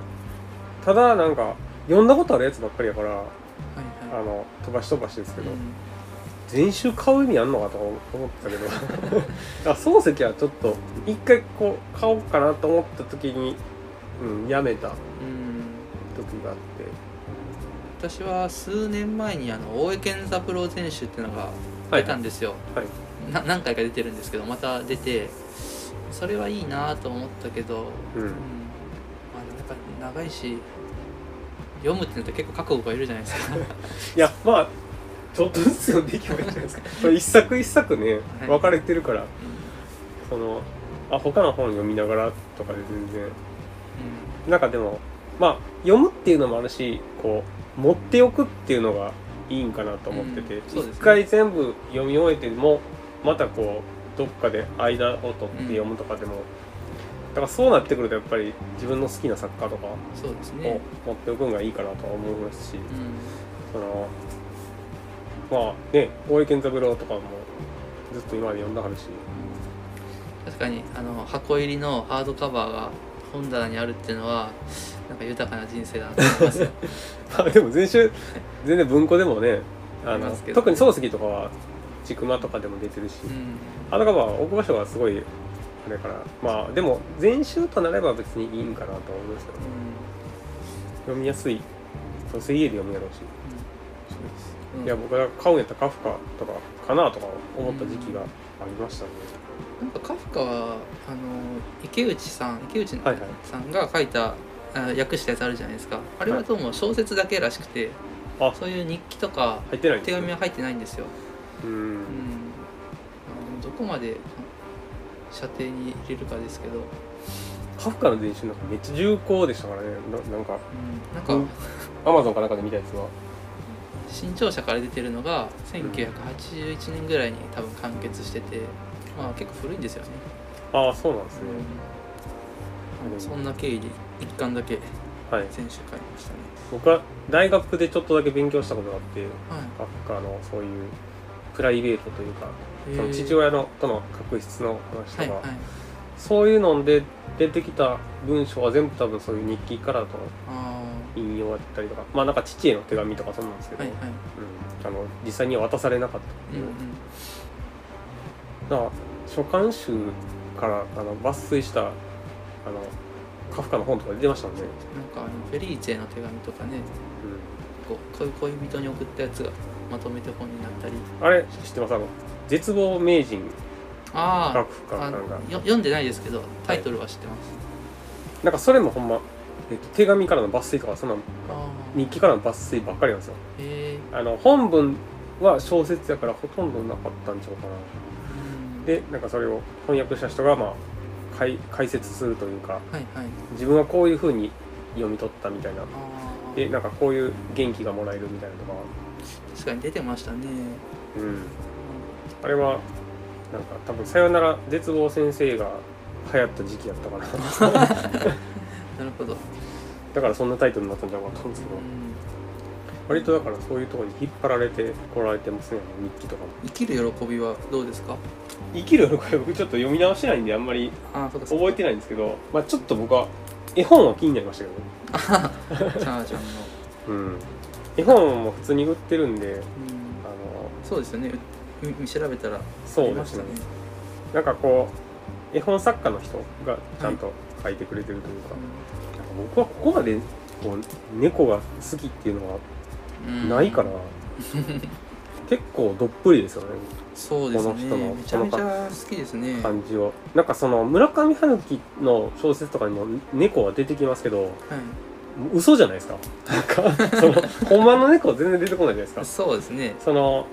ただなんか読んだことあるやつばっかりやからはいはい。あの飛ばし飛ばしですけど、うん全集買う意味あんのかとか思ってたけど。あ漱石はちょっと一回こう買おうかなと思った時に、うん、やめたうん。時があって。私は数年前にあの大江健三郎全集っていうのが出たんですよ、はい。な何回か出てるんですけどまた出てそれはいいなと思ったけど、うん。うん。まあ、でもやっぱ長いし読むってなったら結構覚悟がいるじゃないですか。いやまあちょっとずつ読んでいけばいいんじゃないですか。一作一作ねはい。分かれてるから。そのあ他の本読みながらとかで全然。なんかでもまあ読むっていうのもあるしこう持っておくっていうのがいいんかなと思ってて。うん。そうですね。一、回全部読み終えてもまたこうどっかで間を取って読むとかでも、だからそうなってくるとやっぱり自分の好きな作家とかを持ね、っておくのがいいかなとは思いますし、うん。そのまあね大江健三郎とかもずっと今まで読んだはるし確かにあの箱入りのハードカバーが本棚にあるっていうのはなんか豊かな人生だなと思います。よ あでも全集 全然文庫でもねあの特に漱石とかはちくまとかでも出てるし、うん。あだからまあ大久保賞はすごいあれからまあでも全集となれば別にいいんかなと思いますけど、うん。読みやすい。どうせ家で読むやろうし、うん。いや僕が買うんやったらカフカとかかなとか思った時期がありましたね、なんかカフカはあの池内さん池内はいはい。さんが書いた、あ訳したやつあるじゃないですか。あれはどうも小説だけらしくて、あ。そういう日記とか入ってないんですね。手紙は入ってないんですよ、うん。うん、あのどこまで射程に入れるかですけど、カフカの全集なんかめっちゃ重厚でしたからね。ななんか。うん、なんか、うん。アマゾンかなんかで見たやつは新潮社から出てるのが1981年ぐらいに多分完結しててまあ結構古いんですよね、ああそうなんですね、うん、そんな経緯で一巻だけはい。選手買いましたね。僕は大学でちょっとだけ勉強したことがあってはい。カフカのそういうプライベートというかその父親のとの確執の話とか、はいはい。そういうので出てきた文章は全部多分そういう日記からとあ引用だったりとかまあなんか父への手紙とかそうなんですけど、あはいはい。うん、あの実際には渡されなかったってう。んいうう、だから書簡集からあの抜粋したあのカフカの本とか出てましたもんね、んなんかあのフェリーチェの手紙とかねこうこういう恋人に送ったやつがまとめて本になったり。うん、あれ知ってます？あの絶望名人。あカフカあ読んでないですけどタイトルは知ってます、なんかそれもほんま、えっと、手紙からの抜粋とかそんなあ日記からの抜粋ばっかりなんですよ。あの本文は小説やからほとんどなかったんちゃうかな。うん。でなんかそれを翻訳した人がまあ解解説するというかはいはい。自分はこういうふうに読み取ったみたいな。でなんかこういう元気がもらえるみたいなのが。確かに出てましたね。うん。あれはなんか多分「さよなら絶望先生」が流行った時期やったかな なるほど、だからそんなタイトルになったんじゃなかったんですけど。うん。割とだからそういうところに引っ張られてこられてますね日記とかも。生きる喜びはどうですか？生きる喜び僕ちょっと読み直してないんであんまり覚えてないんですけど、まあ、ちょっと僕は絵本は気になりましたけどね。かチャーちゃんの、うん。絵本も普通に売ってるんでうん、あのそうですよね。調べたらそうですね。なんかこう絵本作家の人がちゃんと書いてくれてるというか,、なん。か僕はここまでこう猫が好きっていうのはうん。ないから、結構どっぷりですよね。そうですね。この人のめちゃめちゃ好きですね。感じをなんかその村上春樹の小説とかにも猫は出てきますけどはい。嘘じゃないですか。なんかそのほんまの猫全然出てこないじゃないですか。そうですね。その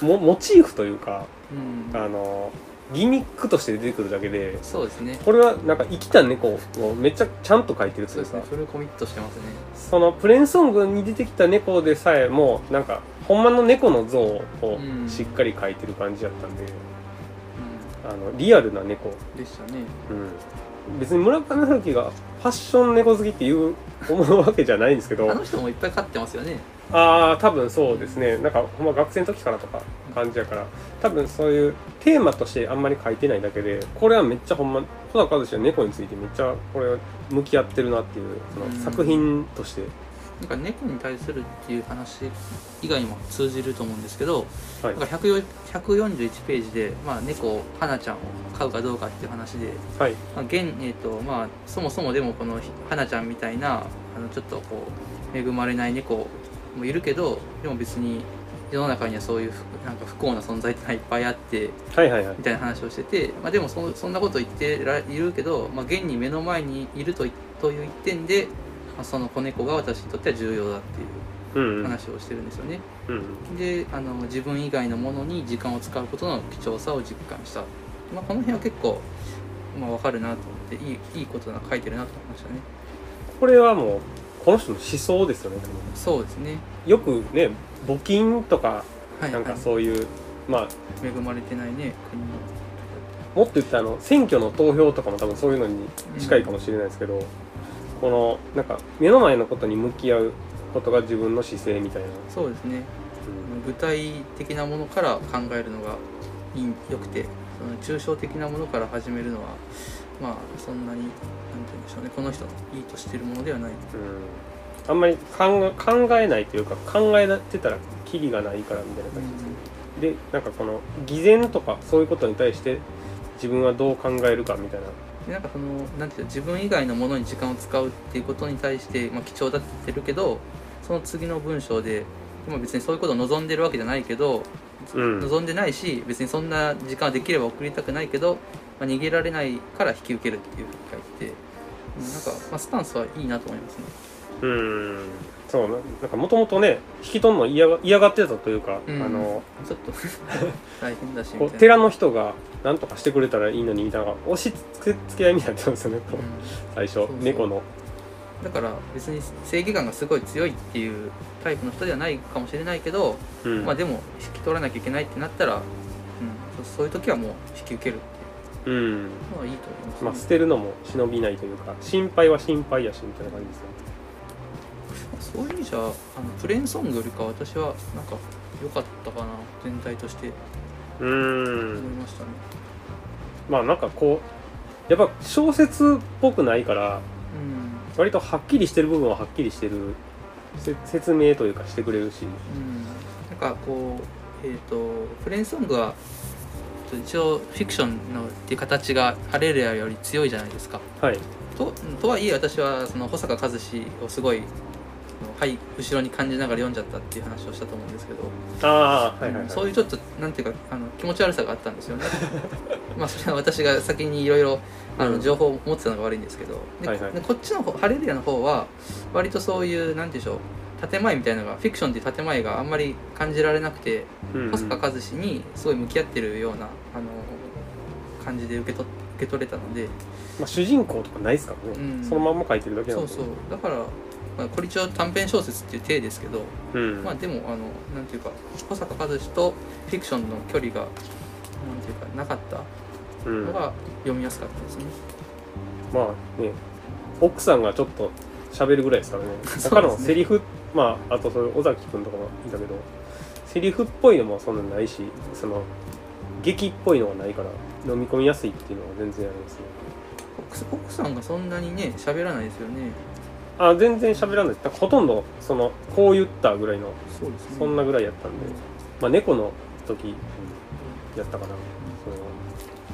モチーフというかうん。あのギミックとして出てくるだけでそうですね。これはなんか生きた猫をめっちゃちゃんと描いてるとそうですいうかねフルコミットしてますね。そのプレーンソングに出てきた猫でさえもなんかほんまの猫の像をうん。しっかり描いてる感じだったんで、うあのリアルな猫、んでしたね。うん、別に村上春樹がファッション猫好きっていう思うわけじゃないんですけど。あの人もいっぱい飼ってますよね。ああ多分そうですね。なんかほんま学生の時からとか感じやから多分そういうテーマとしてあんまり書いてないだけでこれはめっちゃほんま小高和志は猫についてめっちゃこれ向き合ってるなっていうそのうん。作品として、なんか猫に対するっていう話以外にも通じると思うんですけど、はい。なんか104 141ページで、まあ、猫花ちゃんを飼うかどうかっていう話で、はい。まあ現えーとまあ、そもそもでもこの花ちゃんみたいなあのちょっとこう恵まれない猫もいるけどでも別に世の中にはそういうふなんか不幸な存在ってのはいっぱいあってはいはいはいみたいな話をしてて、まあ、でもそそんなこと言ってらいるけど、まあ、現に目の前にいるといという一点で、まあ、その子猫が私にとっては重要だっていううんうん話をしてるんですよね。うんであの自分以外のものに時間を使うことの貴重さを実感した、まあ、この辺は結構、まあ、分かるなと思っていいいいことな書いてるなと思いましたね。これはもうこの人の思想ですよねそうですね。よくね募金とかはい、なんかはいそういう、まあ。恵まれてないね国の。もっと言ったらあの選挙の投票とかも多分そういうのに近いかもしれないですけど、このなんか目の前のことに向き合うことが自分の姿勢みたいな、そうですね。具体的なものから考えるのがいいよくてその抽象的なものから始めるのはまあそんなに何て言うんでしょうね。この人のいいとしてるものではない。うん。あんまり考えないというか考えてたらキリがないからみたいな感じでなんかこの偽善とかそういうことに対して自分はどう考えるかみたいな。でなんかそのなんていうの自分以外のものに時間を使うっていうことに対して、まあ、貴重だって言ってるけどその次の文章で今別にそういうことを望んでるわけじゃないけど、うん。望んでないし別にそんな時間はできれば送りたくないけど、まあ、逃げられないから引き受けるっていうふうに書いてなんか、まあ、スタンスはいいなと思いますね。うんそうななんかもともとね引き取るの嫌が嫌がってたというか、うん。あのちょっと。大変だしみたいな。こう寺の人が何とかしてくれたらいいのにみたいな押し付け合いみたいになってますよね、こううん。最初猫の。だから別に正義感がすごい強いっていうタイプの人ではないかもしれないけど、うん。まあでも引き取らなきゃいけないってなったら、うん、そそういう時はもう引き受けるってうんいうのはいいと思います、ね。まあ捨てるのも忍びないというか心配は心配やしみたいな感じですよねそういう意味じゃあのプレーンソングよりか私はなんか良かったかな全体として。う思いんましたね、まあなんかこうやっぱ小説っぽくないからうん。割とはっきりしてる部分ははっきりしてるせ説明というかしてくれるし。うん、なんかこうえっ、とプレーンソングはえっと一応フィクションのっていう形がハレルヤより強いじゃないですか。はい。ととはいえ私はその保坂和志をすごいはい後ろに感じながら読んじゃったっていう話をしたと思うんですけど、ああはいそういうちょっとなんていうかあの気持ち悪さがあったんですよね。まあそれは私が先にいろいろ情報を持ってたのが悪いんですけど。で,、はいはい。でこっちの方ハレルヤの方は割とそういうなんていうんでしょう建前みたいなのがフィクションっていう建前があんまり感じられなくてうん。保坂和志にすごい向き合ってるようなあの感じで受け取受け取れたので。まあ、主人公とかないですからね、うん。そのまんま書いてるだけなんで。そうそう。だから、まあ、これ一応短編小説っていう体ですけど、うん。まあでもあのなんていうか保坂和志とフィクションの距離がなんていうかなかったうん。のが読みやすかったですね。まあね奥さんがちょっと喋るぐらいですからね。ね。他のセリフまああとそういう尾崎君とかもいたけどセリフっぽいのもそんなないしその劇っぽいのがないから飲み込みやすいっていうのは全然ありますね。奥奥さんがそんなにね喋らないですよね。あ全然喋らないですほとんどそのこう言ったぐらいのそうですね。そんなぐらいやったんで、まあ猫の時やったかな、その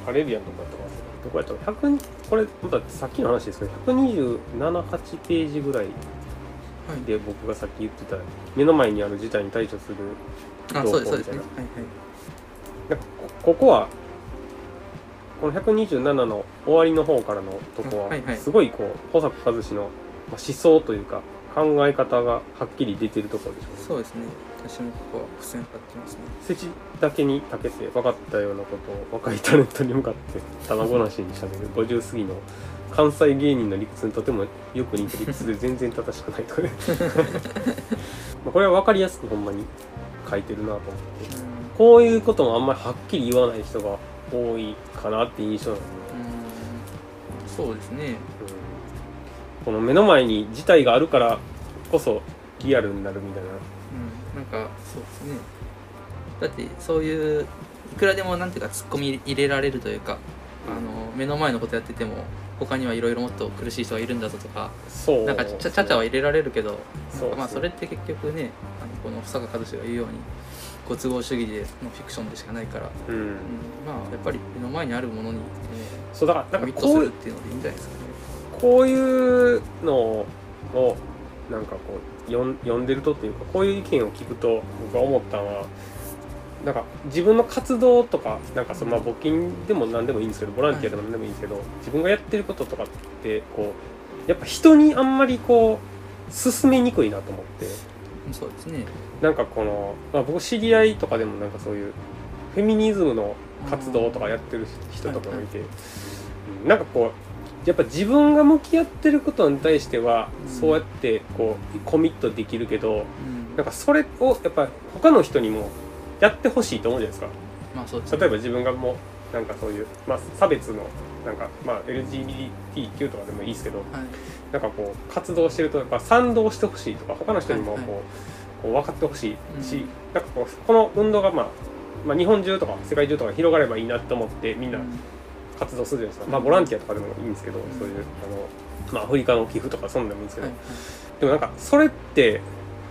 アレビアンとかやったかなどこやった？か100これまたさっきの話ですけど1278ページぐらいはい。で僕がさっき言ってた目の前にある事態に対処するあ、そうですそうですね。みはいはい。こここはこの127の終わりの方からのとこは、すごいこう保坂和志のまあ思想というか考え方がはっきり出てるところでしょうねそうですね。私もここは付箋貼ってますね。世知だけにたけて分かったようなことを若いタレントに向かって卵なしにしゃべる50過ぎの関西芸人の理屈にとてもよく似て理屈で全然正しくないとかね まあこれは分かりやすくほんまに書いてるなと思ってこういうこともあんまりはっきり言わない人が多いかなって印象なんで、うん。そうですね。うんこの目の前に事態があるからこそリアルになるみたいなうん。なんかそうですね。だってそういういくらでもなんていうか突っ込み入れられるというか、あの目の前のことやってても他にはいろいろもっと苦しい人がいるんだぞとか、そうなんかちゃちゃちゃは入れられるけど、そうまあそれって結局ね、あのこの保坂和志が言うように。ご都合主義でのフィクションでしかないから、うんうん、まあやっぱり目の前にあるものに、ね、そうだからなんかこうするっていうのでいいんじゃないですかね。こういうのをなんかこう読んでるとっていうかこういう意見を聞くと僕が思ったのはなんか自分の活動とかなんかそのまあ募金でも何でもいいんですけどボランティアでも何でもいいんですけど、自分がやってることとかってこうやっぱ人にあんまりこう進めにくいなと思って。うんそうですね。なんかこの、まあ、僕知り合いとかでもなんかそういうフェミニズムの活動とかやってる人とかもいて、うんなんかこうやっぱ自分が向き合ってることに対してはうん。そうやってこうコミットできるけどうん。なんかそれをやっぱ他の人にもやってほしいと思うじゃないですか。まあそうですね。例えば自分がもうなんかそういう、まあ、差別のなんか、まあ、LGBTQ とかでもいいですけどはい。なんかこう活動してるとやっぱ賛同してほしいとか他の人にもこう,、はいはい。こう分かってほしいし、うん。なんかこうこの運動が、まあ、まあ日本中とか世界中とか広がればいいなと思ってみんなうん活動するじゃないですか、うんまあボランティアとかでもいいんですけど、ん。そういうあの、まあ、アフリカの寄付とかそんでもいいんですけど、はいでもなんかそれって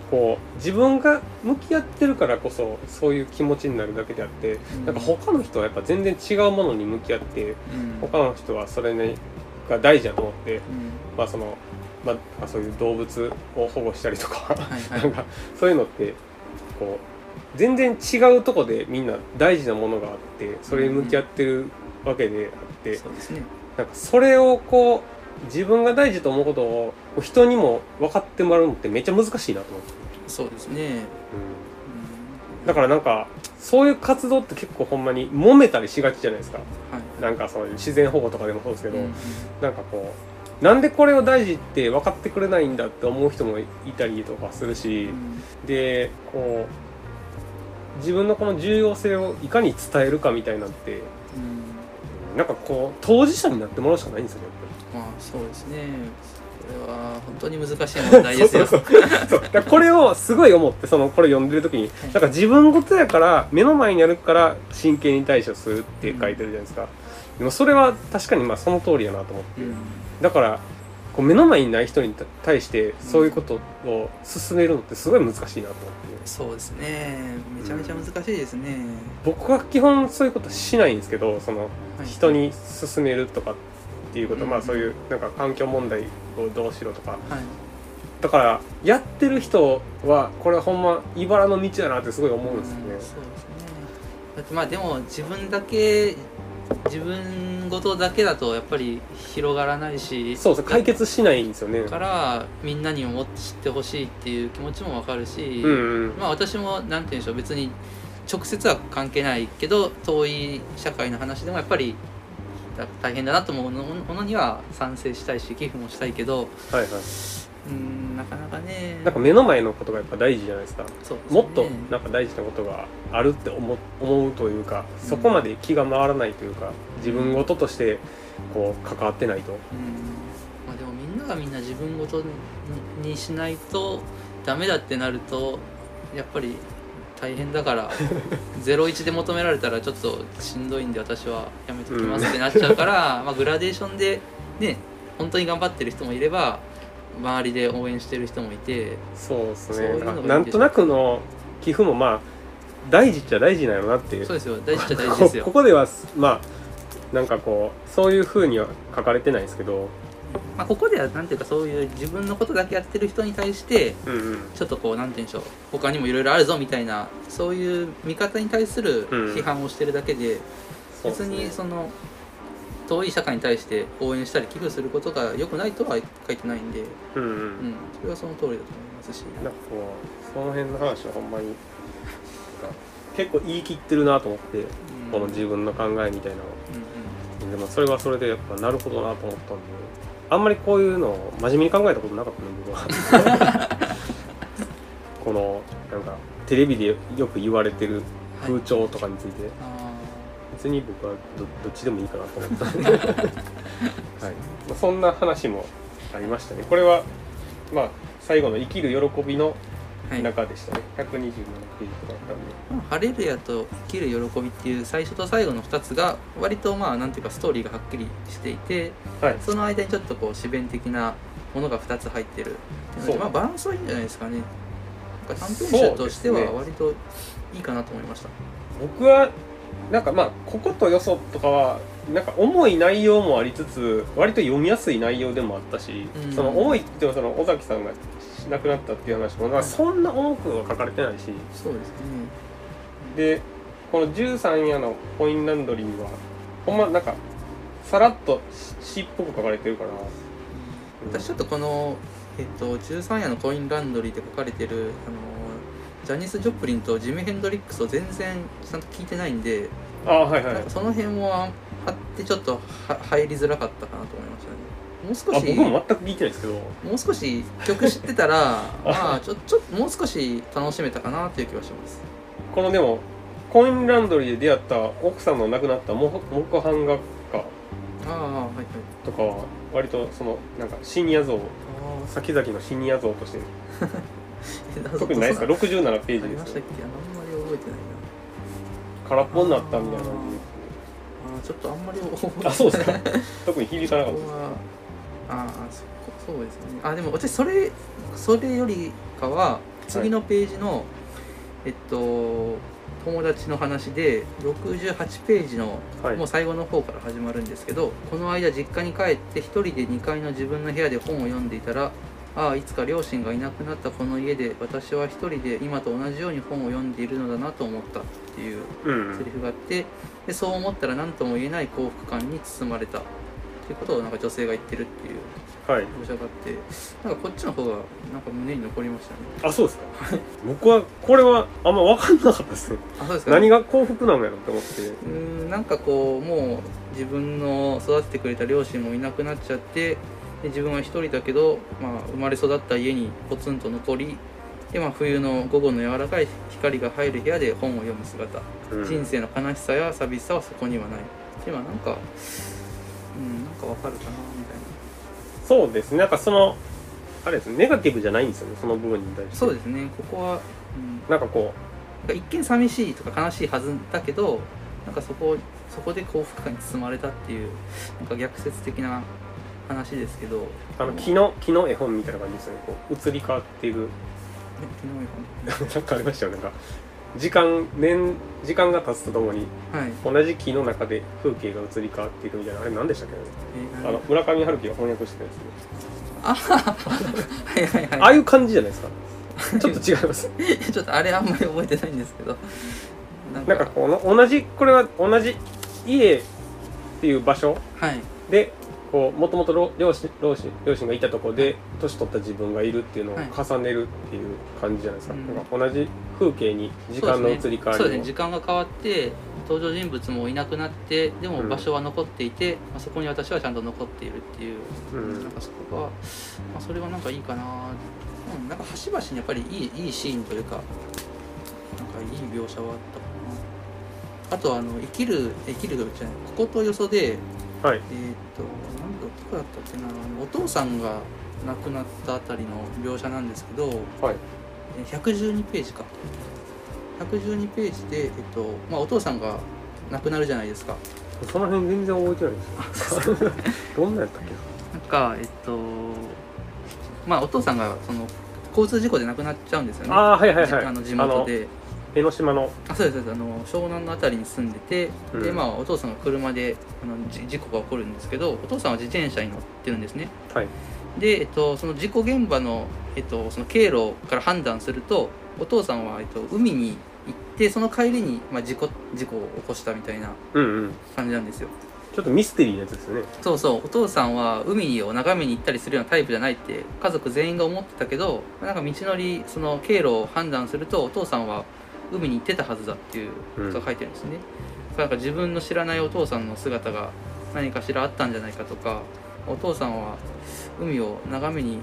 こう自分が向き合ってるからこそそういう気持ちになるだけであって、うん。なんか他の人はやっぱ全然違うものに向き合ってうん。他の人はそれ、ね、が大事だと思って、うん。まあそのまあ、そういう動物を保護したりとか、なんかそういうのってこう全然違うとこでみんな大事なものがあってそれに向き合ってるわけであって、そうですね。なんかそれをこう自分が大事と思うことを人にも分かってもらうのってめっちゃ難しいなと思って、そうですね。うん、だからなんかそういう活動って結構ほんまに揉めたりしがちじゃないですかはい。なんかそういう自然保護とかでもそうですけど、うんなんかこうなんでこれを大事って分かってくれないんだって思う人もいたりとかするし、でこう自分のこの重要性をいかに伝えるかみたいなってうんなんかこう当事者になってもらうしかないんですよねやっぱり。まあそうですね。これは本当に難しい問題ですよ。これをすごい思ってそのこれ読んでる時になんか自分事やから目の前にあるから真剣に対処するって書いてるじゃないですか、でもそれは確かにまあその通りやなと思って、うんだからこう目の前にない人に対してそういうことを進めるのってすごい難しいなと思ってそうですね。めちゃめちゃ難しいですね。僕は基本そういうことしないんですけどそのはい人に進めるとかっていうこと、うんまあそういうなんか環境問題をどうしろとかはい。だからやってる人はこれほんま茨の道だなってすごい思うんですよねうんそうですね。まあでも自分だけ自分事だけだとやっぱり広がらないしそうそう解決しないんですよね。からみんなにも知ってほしいっていう気持ちもわかるし、うんうん。まあ私もなんて言うんでしょう別に直接は関係ないけど遠い社会の話でもやっぱりだ大変だなと思うものには賛成したいし寄付もしたいけどはいはいうんなかなかね。なんか目の前のことがやっぱ大事じゃないですか。そうですね。もっとなんか大事なことがあるって思思うというかそこまで気が回らないというか自分事としてこう関わってないと。うん。まあ、でもみんながみんな自分ごとににしないとダメだってなるとやっぱり大変だから 01で求められたらちょっとしんどいんで私はやめときますってなっちゃうから、まあグラデーションでね本当に頑張ってる人もいれば周りで応援してる人もいてそうですそうなんとなくの寄付もまあ大事っちゃ大事なんやろなっていう。そうですよ。大事っちゃ大事ですよ。こ ここではまあなんかこうそういうふうには書かれてないですけど。まあ、ここではなんていうかそういう自分のことだけやってる人に対してうんうん。ちょっとこうなんて言うんでしょう。他にもいろいろあるぞみたいなそういう見方に対するうん。批判をしてるだけで、うですね。にその遠い社会に対して応援したり寄付することが良くないとは書いてないんで、うんうん。うん、それはその通りだと思いますし。なんかこうその辺の話はほんまに結構言い切ってるなと思って、うん。この自分の考えみたいなの。うんでもそれはそれでやっぱなるほどなと思ったんであんまりこういうのを真面目に考えたことなかったね僕は。このなんかテレビでよく言われてる風潮とかについて、あ別に僕はどどっちでもいいかなと思ったんで、はい。まあ、そんな話もありましたね。これはまあ最後の「生きる喜び」の中でしたね、127ページだったんで。まあハレルヤと生きる喜びっていう最初と最後の2つが割とまあなんていうかストーリーがはっきりしていてはい。その間にちょっとこう自弁的なものが2つ入ってるそう。まあバランスはいいんじゃないですかね。短編集としては割といいかなと思いました、僕はなんかまあこことよそとかはなんか重い内容もありつつ割と読みやすい内容でもあったし、うん。その重いっていうのはその尾崎さんが亡くなったっていう話も、まあ、そんな重くは書かれてないし。そうですね。でこの13夜のコインランドリーはほんまなんかさらっと詩っぽく書かれてるから、私ちょっとこの、えっと、13夜のコインランドリーで書かれてるあのジャニス・ジョプリンとジミ・ヘンドリックスを全然ちゃんと聞いてないんで、ああはいはい。その辺もあってちょっとは入りづらかったかなと思いましたね。もう少あし僕も全く聞いてないですけど。もう少し曲知ってたらま あちょちょもう少し楽しめたかなという気はします。このでもコインランドリーで出会った奥さんの亡くなった木木版画家とかは割とそのなんかシニア像あ先々のシニア像として。あ 特にないですか？67ページです。したっけ？あんまり覚えてないな。空っぽになったみたいな。感あーちょっとあんまり覚えてない。あそうですか。特に響かなかった。ですここはああそこそうですね。あでも私それそれよりかは次のページの、えっと友達の話で68ページのはい。もう最後の方から始まるんですけど、この間実家に帰って一人で2階の自分の部屋で本を読んでいたらああいつか両親がいなくなったこの家で私は一人で今と同じように本を読んでいるのだなと思ったっていううんセリフがあってでそう思ったら何とも言えない幸福感に包まれたっていうことをなんか女性が言ってるっていうはい。描写があってなんかこっちの方がなんか胸に残りましたね。あそうですか。僕はこれはあんま分かんなかったです。ねあそうですか。何が幸福なんやろって思って。うーんなんかこうもう自分の育ててくれた両親もいなくなっちゃってで自分は一人だけど、まあ、生まれ育った家にポツンと残りで、まあ、冬の午後の柔らかい光が入る部屋で本を読む姿、うん。人生の悲しさや寂しさはそこにはない。でもなんかうんなんかわかるかなみたいな。そうですね。なんかそのあれですね。ネガティブじゃないんですよねその部分に対して。そうですね。ここは、うん、なんかこなんか一見寂しいとか悲しいはずだけどなんかそこそこで幸福感に包まれたっていうなんか逆説的な話ですけどうあの木の木の絵本みたいな感じですよね。こう移り変わっていく。なんかありましたよなんか時間年時間が経つとともにはい。同じ木の中で風景が移り変わっていくみたいなあれ何でしたっけね。えあの村上春樹が翻訳してたやつであはいはいはい。ああいう感じじゃないですか。ちょっと違います。ちょっとあれあんまり覚えてないんですけど。なんかこの同じこれは同じ家っていう場所はい。でこうもともと両親両親両親がいたところで年取った自分がいるっていうのをはい。重ねるっていう感じじゃないですか,、うん。なんか同じ風景に時間の移り変わそうですね。りを時間が変わって登場人物もいなくなってでもうん。場所は残っていて、まあ、そこに私はちゃんと残っているっていう、うん。なんかそこが、まあ、それはなんかいいかな、うん、なんか端々にやっぱりいいいいシーンというかなんかいい描写はあったかな。あとあの生きる生きるじゃないこことよそではい。えーっとなんだったっけなあのお父さんが亡くなったあたりの描写なんですけどはい。えー112ページか。112ページで、えっとまあ、お父さんが亡くなるじゃないですか。その辺全然覚えてないです。どんなやったっけ？なんかえっとまあお父さんがその交通事故で亡くなっちゃうんですよね。あはいはいはい。じあの地元で江ノ島の。あそうですそうです。あの湘南の辺りに住んでて、でうん。まあお父さんが車であのじ事故が起こるんですけどお父さんは自転車に乗ってるんですね。はい。で、えっと、その事故現場の,、えっと、その経路から判断するとお父さんは、えっと、海に行ってその帰りに、まあ、事故事故を起こしたみたいなうんうん。感じなんですよ。ちょっとミステリーなやつですよね。そうそう。お父さんは海を眺めに行ったりするようなタイプじゃないって家族全員が思ってたけどなんか道のりその経路を判断するとお父さんは海に行ってたはずだっていうことが書いてるんですね、なんか自分の知らないお父さんの姿が何かしらあったんじゃないかとかお父さんは海を眺めに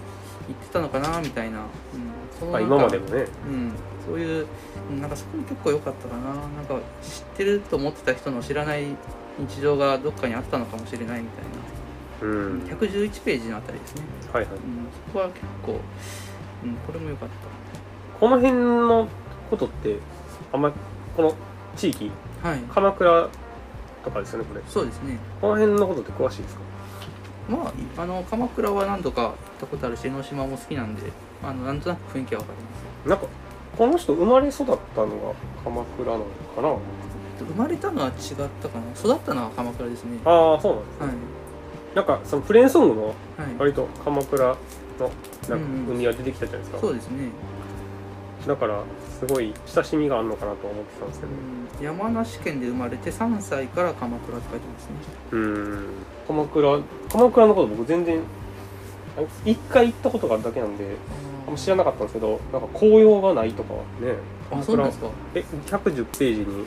行ってたのかなみたいな、うん、その今までもね。うん、そういううんなんかそこも結構良かったかな。なんか知ってると思ってた人の知らない日常がどっかにあったのかもしれないみたいな、うん。111ページのあたりですね、はいはい。うん、そこは結構、うん、これも良かっこの辺のことってあんまこの地域たはい。鎌倉とかですよねこれ。そうですね。この辺のことって詳しいですか？まああの鎌倉は何度か行ったことあるし江ノ島も好きなんであのなんとなく雰囲気は分かります。なんかこの人生まれ育ったのが鎌倉なのかな？生まれたのは違ったかな？育ったのは鎌倉ですね。ああそうなんですね、はい。なんかそのプレーンソングもはい。割と鎌倉のなんうんうん。か海が出てきたじゃないですか、そうですね、だからすごい親しみがあるのかなと思ってたんですけど。うん、山梨県で生まれて3歳から鎌倉って書いてますね。うん。鎌倉鎌倉のこと僕全然一回行ったことがあるだけなんであんま知らなかったんですけどなんか紅葉がないとかね。あそうなんですか？え110ページに。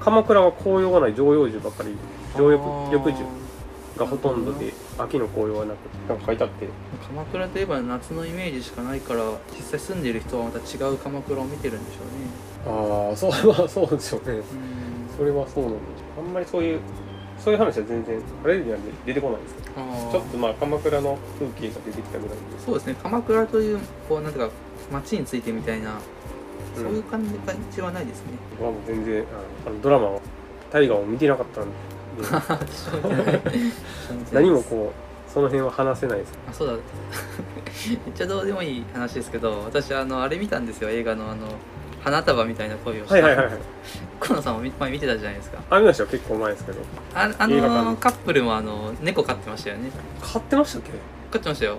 鎌倉は紅葉がない常葉樹ばっかり。常緑樹がほとんどで秋の紅葉はなくなんか書いてあって。鎌倉といえば夏のイメージしかないから実際住んでいる人はまた違う鎌倉を見てるんでしょうね。ああそうは そうですよね。うん。それはそうなんだあんまりそういうそういう話は全然あれには出てこないんです。けどちょっとまあ鎌倉の風景が出てきたぐらいで。そうですね。鎌倉というこうなんていうか街についてみたいなそういう感じ感じはないですね、僕はもう全然あのドラマを大河を見てなかったんで何もこうその辺は話せないですあそうだ。めっちゃどうでもいい話ですけど私あのあれ見たんですよ。映画のあの花束みたいな恋をした、はいはいはいはい。河野さんもみ前見てたじゃないですか。あ見ましたよ。結構前ですけど。ああ映画館。のカップルもあの猫飼ってましたよね。買ってましたっけ？飼ってましたよ。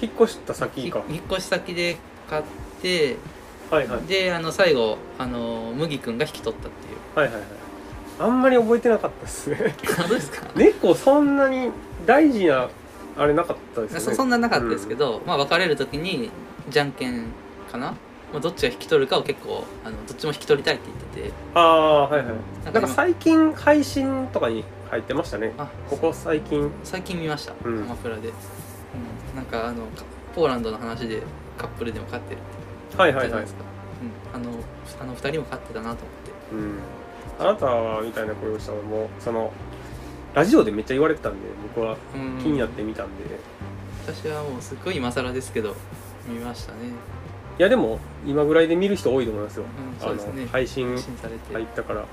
引っ越した先か。ひ引っ越し先で買ってはいはい。であの最後あの麦君が引き取ったっていう。はいはいはいあんまり覚えてなかったですね。うですか。猫そんなに大事なあれなかったですよね。そそんななかったですけど、まあ別れる時にじゃんけんかな、まあ、どっちが引き取るかを結構あのどっちも引き取りたいって言ってて。ああはいはい。ななんんか今か最近配信とかに入ってましたね。あここ最近。最近見ました、うん。鎌倉で、うん、なんかあのかポーランドの話でカップルでも飼ってるって。はいはいはい。言ったじゃないですか、うん、あのあの二人も飼ってたなと思って。うんあなたみたいな声をしたのもそのラジオでめっちゃ言われてたんで僕はうん。気になって見たんで、私はもうすっごい今更ですけど見ましたね、いやでも今ぐらいで見る人多いと思いますよ、うん、あそうですね。の配信入ったから。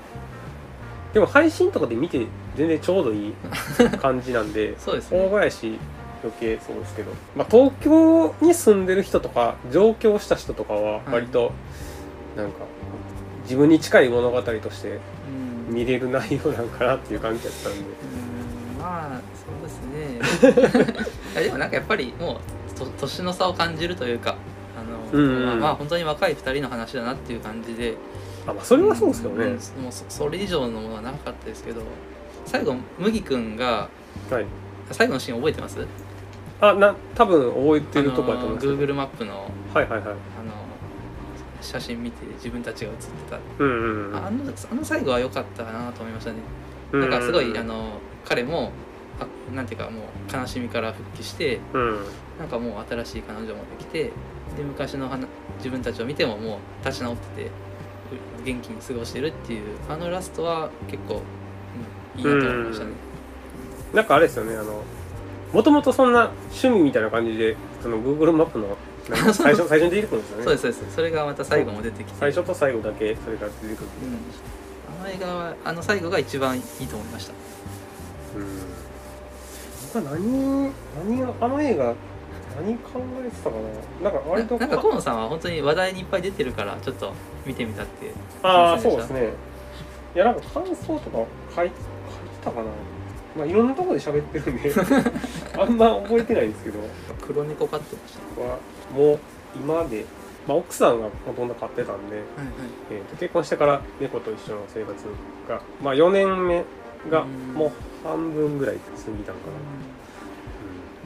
でも配信とかで見て全然ちょうどいい 感じなんでそうです大ね林余計そうですけど、まあ、東京に住んでる人とか上京した人とかは割となんか自分に近い物語としてうん見れる内容なんかなっていう感じだったんで。うんまあそうですね。でもなんかやっぱりもうと年の差を感じるというかあの、うんうん。まあ、まあ本当に若い2人の話だなっていう感じで。あまあそれはそうですけどね、んもうそそれ以上のものはなかったですけど最後麦君がはい。最後のシーン覚えてます？あな多分覚えてるとこやと思いあのますけど。Google マップのはいはいはい。あの写真見て自分たちが写ってた。うんうんうん。あのあの最後は良かったなと思いましたね。うんなんかすごいあの彼もあなんていうかもう悲しみから復帰してうん。なんかもう新しい彼女もできてで昔の話自分たちを見てももう立ち直っててう元気に過ごしてるっていうあのラストは結構、うん、いいなと思いましたね。なんかあれですよねあのもともとそんな趣味みたいな感じでその Google マップの 最初最初に出てくるんですよね。そうですそうです。それがまた最後も出てきて。最初と最後だけそれが出てくるうん、あの映画はあの最後が一番いいと思いました。うん。僕は何何があの映画何考えてたかな。なんか割とななんか河野さんは本当に話題にいっぱい出てるからちょっと見てみたってああそうですね。いやなんか感想とか書い書いてたかなまあいろんなところで喋ってるんで あんま覚えてないんですけど。黒猫飼ってました僕はもう今で、まあ、奥さんがほとんど飼ってたんで、はいはい。えーと結婚してから猫と一緒の生活が、まあ、4年目がうん。もう半分ぐらい過ぎたのか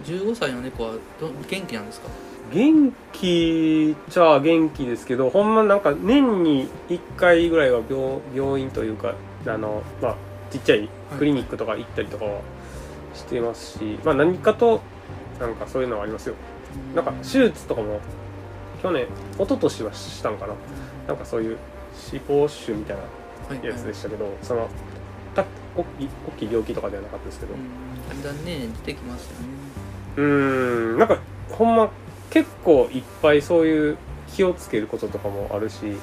15歳の猫はど元気なんですか？な、元気っちゃ元気ですけどほんまなんか年に1回ぐらいは病病院というかあの、まあ、ちっちゃいクリニックとか行ったりとかはしてますし、まあ、何かとなんかそういうのはありますよ。なんか手術とかも去年一昨年はしたんかな。なんかそういう死亡腫みたいなはいやつでしたけど、そのた大きい大きい病気とかではなかったですけど。うんだんだんね出てきますよね。うーんなんかほんま結構いっぱいそういう気をつけることとかもあるし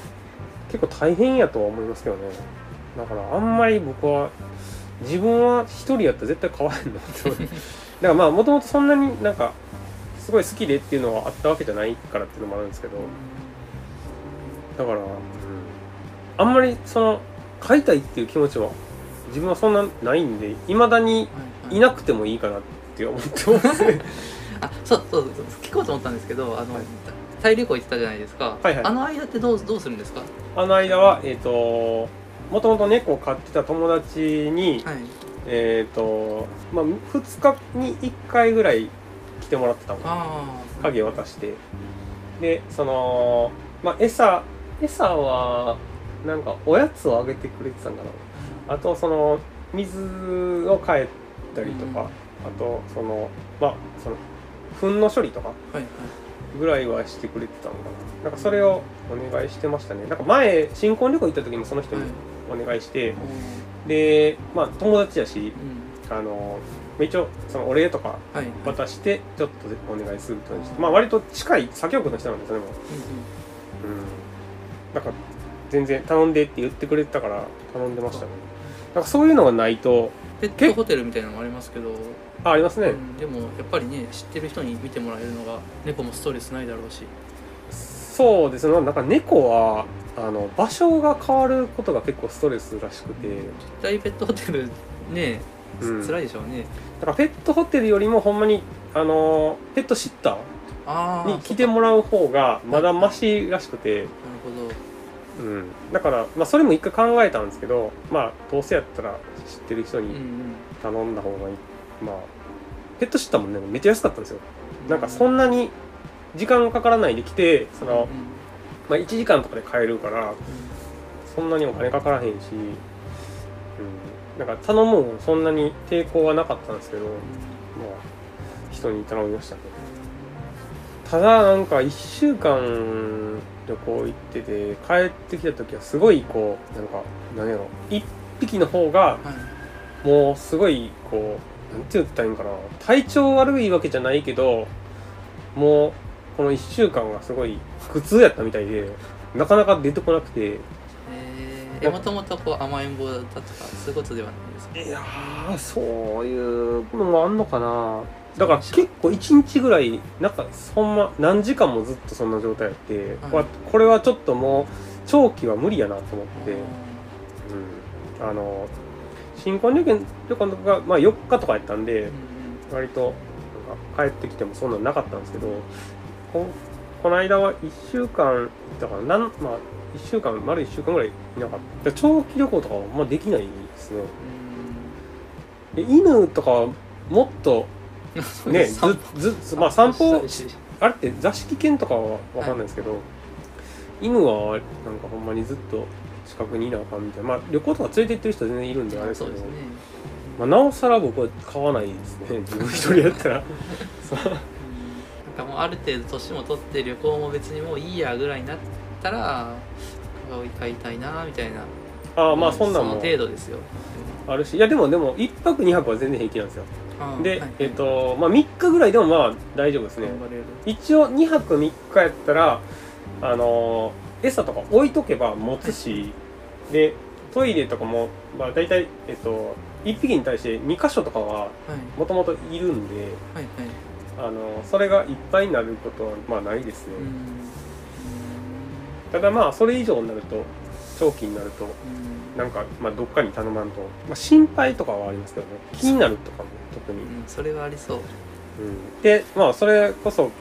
結構大変やとは思いますけどね。だからあんまり僕は自分は一人やったら絶対買わへんの だからまあもともとそんなになんかすごい好きでっていうのはあったわけじゃないからっていうのもあるんですけど。だから、うん、あんまりその買いたいっていう気持ちは自分はそんなないんでいまだにいなくてもいいかなって思ってます。ね あそうそうそう。聞こうと思ったんですけどあの、はい。タイ旅行行ってたじゃないですか、はいはい。あの間ってどうどうするんですか？あの間はえっ、ともともと猫を飼ってた友達に、はい。えっ、とまあ2日に1回ぐらい来てもらってたの。ああ鍵渡して。でそのまあ餌餌はなんかおやつをあげてくれてたんかなあとその水を変えたりとか、うん。あとそのまあその糞の処理とかぐらいはしてくれてたのかな。なんかそれをお願いしてましたね。なんか前新婚旅行行った時もその人にお願いして、でまあ友達やしうん。あの一応そのお礼とかはい渡してちょっとお願いすることにしてまあ割と近い作業部の人なんですよねもう。うんなんか全然頼んでって言ってくれてたから頼んでましたね。なんかそういうのがないとペットホテルみたいなのもありますけど、あありますね、うん。でもやっぱりね知ってる人に見てもらえるのが猫もストレスないだろうしそうですね。なんか猫はあの場所が変わることが結構ストレスらしくて。絶対ペットホテルねうん。辛いでしょうね、だからペットホテルよりもほんまにあのペットシッターに来てもらう方がまだマシらしくて、なるほど。うん、だから、まあ、それも一回考えたんですけどまあどうせやったら知ってる人にうんうん。頼んだ方がいい、まあペットシッターもねめっちゃ安かったんですよ。なんかそんなに時間かからないで来てその、まあ、1時間とかで買えるからそんなにお金かからへんし、うん、なんか頼むのもそんなに抵抗はなかったんですけど、まあ、人に頼みましたね。ただなんか1週間旅行行ってて帰ってきた時はすごいこうなんか何やろ1匹の方がはい。もうすごいこうなんて言ったらいいんかな。体調悪いわけじゃないけどもうこの1週間がすごい苦痛やったみたいでなかなか出てこなくて。えもともとこう甘えん坊だったとかそういうことではないですか？いやーそういうのもあんのかな。だから結構1日ぐらいなんかほんま何時間もずっとそんな状態やって、はい。わこれはちょっともう長期は無理やなと思って、うん、あの新婚旅行旅行とかが、まあ、4日とかやったんで、割となんか帰ってきてもそんなんなかったんですけどここの間は1週間だからなんまあ1週間丸1週間ぐらいいなかった。長期旅行とかはまあできないですね。で犬とかはもっとうん ね散ずずまあ散歩あれって座敷犬とかは分かんないですけど、犬はなんかほんまにずっと近くにいなあかんみたいな。まあ旅行とか連れて行ってる人全然いるんであれですけどね。まあ、なおさら僕は買わないですね。自分一人やったら なんかもうある程度年も取って旅行も別にもういいやぐらいになったら買いたいなみたいな。ああまあそんなん程度ですよ。あるし。いやでもでも1泊2泊は全然平気なんですよ。で、はいはい。えっ、とまあ3日ぐらいでもまあ大丈夫ですね。一応2泊3日やったらあのー餌とか置いとけば持つし、でトイレとかも、まあ、大体、えっと、1匹に対して2箇所とかははい。もともといるんではいはいあのそれがいっぱいになることはまあないですね、うん。ただまあそれ以上になると長期になるとうん。なんか、まあ、どっかに頼まんと、まあ、心配とかはありますけどね。気になるとかも特に、うんそれはありそう。うん。でまあそれこそ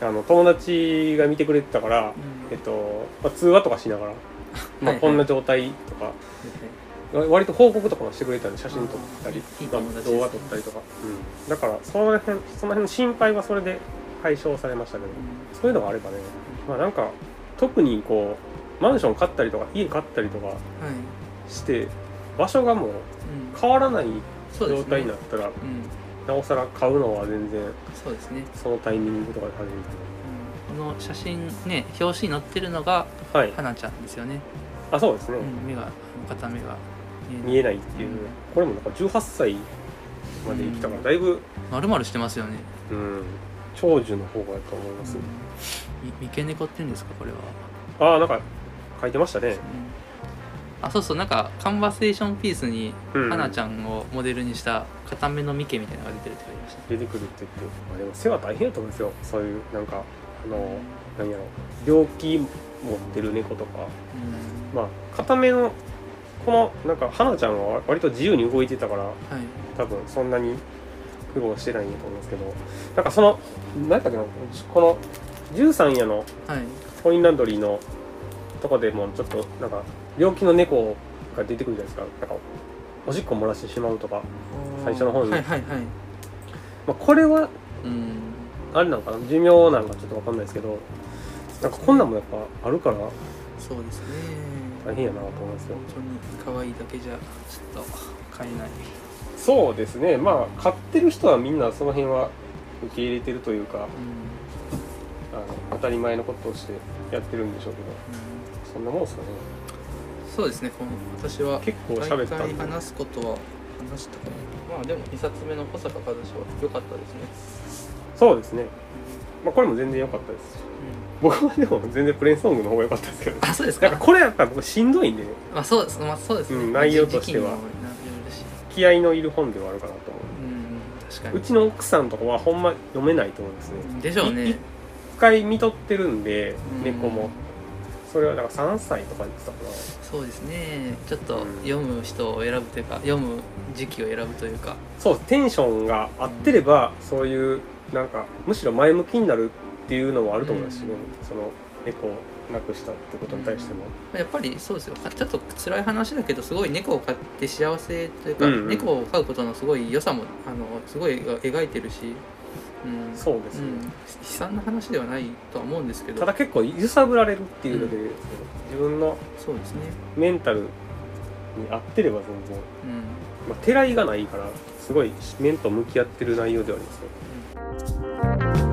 あの友達が見てくれてたから、えっとまあ、通話とかしながら、まあ、こんな状態とか、割と報告とかもしてくれたんで写真撮ったりまあ動画撮ったりとか、うん、だからその辺その辺の心配はそれで解消されましたけどそういうのがあればねまあなんか特にこうマンション買ったりとか家買ったりとかはい。して場所がもううん。変わらない状態になったら、うん。なおさら買うのは全然そうですね。そのタイミングとかで始めうん。この写真ね表紙に載ってるのがたはい。花ちゃんですよね。あそうですね、うん目が片目が見えないっていう、うん。これもなんか18歳まで生きたからだいぶ、まるまるしてますよね。うん、長寿の方がやと思います、み三毛猫って言うんですかこれは。ああなんか書いてましたね、あそうそうなんかカンバセーションピースにうん、花ちゃんをモデルにした片目のミケみたいなのが出てるって書いてました。出てくるって言って、まあ、でも世話大変やと思うんですよ。そういうなんかあの何やろ病気持ってる猫とか。うまあ片目のこのなんか花ちゃんは割と自由に動いてたからんはい。多分そんなに苦労してないんだと思うんですけどなんかその何だっけなこの13夜のはい。コインランドリーのとこでもちょっとなんか病気の猫が出てくるじゃないですか。なんかおしっこ漏らしてしまうとか、最初の方に。はいはいはい。まあ、これはうん。あれなのかな？寿命なんかちょっとわかんないですけどなんかこんなんもやっぱあるから。そうですね大変やなと思いますよ。本当に可愛いだけじゃちょっと買えない。そうですね。まあ飼ってる人はみんなその辺は受け入れてるというかうん。あの当たり前のことをしてやってるんでしょうけどうん。そんなもんですかね。そうですね。この私は結構喋った大体話すことは話したかなまあでも2冊目の小坂和志は良かったですね。そうですね。まあこれも全然良かったです僕はでも全然プレーンソングの方が良かったですけどあそうですか。なんかこれやっぱ僕しんどいんで。まあそうですまあそうですね、うん内容としては。気合のいる本ではあるかなと思う。ん確かに。ううちの奥さんとかはほんま読めないと思うんですね。でしょうね。い一回見とってるんでうん。猫も。それはだから3歳とか言ってたかな。そうですね。ちょっとうん。読む人を選ぶというか読む時期を選ぶというか。そうテンションが合ってればそういうなんかむしろ前向きになるっていうのもあると思います。しね、その猫を亡くしたってことに対しても、やっぱりそうですよ。ちょっと辛い話だけどすごい猫を飼って幸せというか、うんうん。猫を飼うことのすごい良さもあのすごい描いてるし、うん、そうですね、うん、悲惨な話ではないとは思うんですけど。ただ結構揺さぶられるっていうので、う自分のそうですね。メンタルに合ってれば全然、うん。まあ、てらいがないからすごい面と向き合ってる内容ではありますね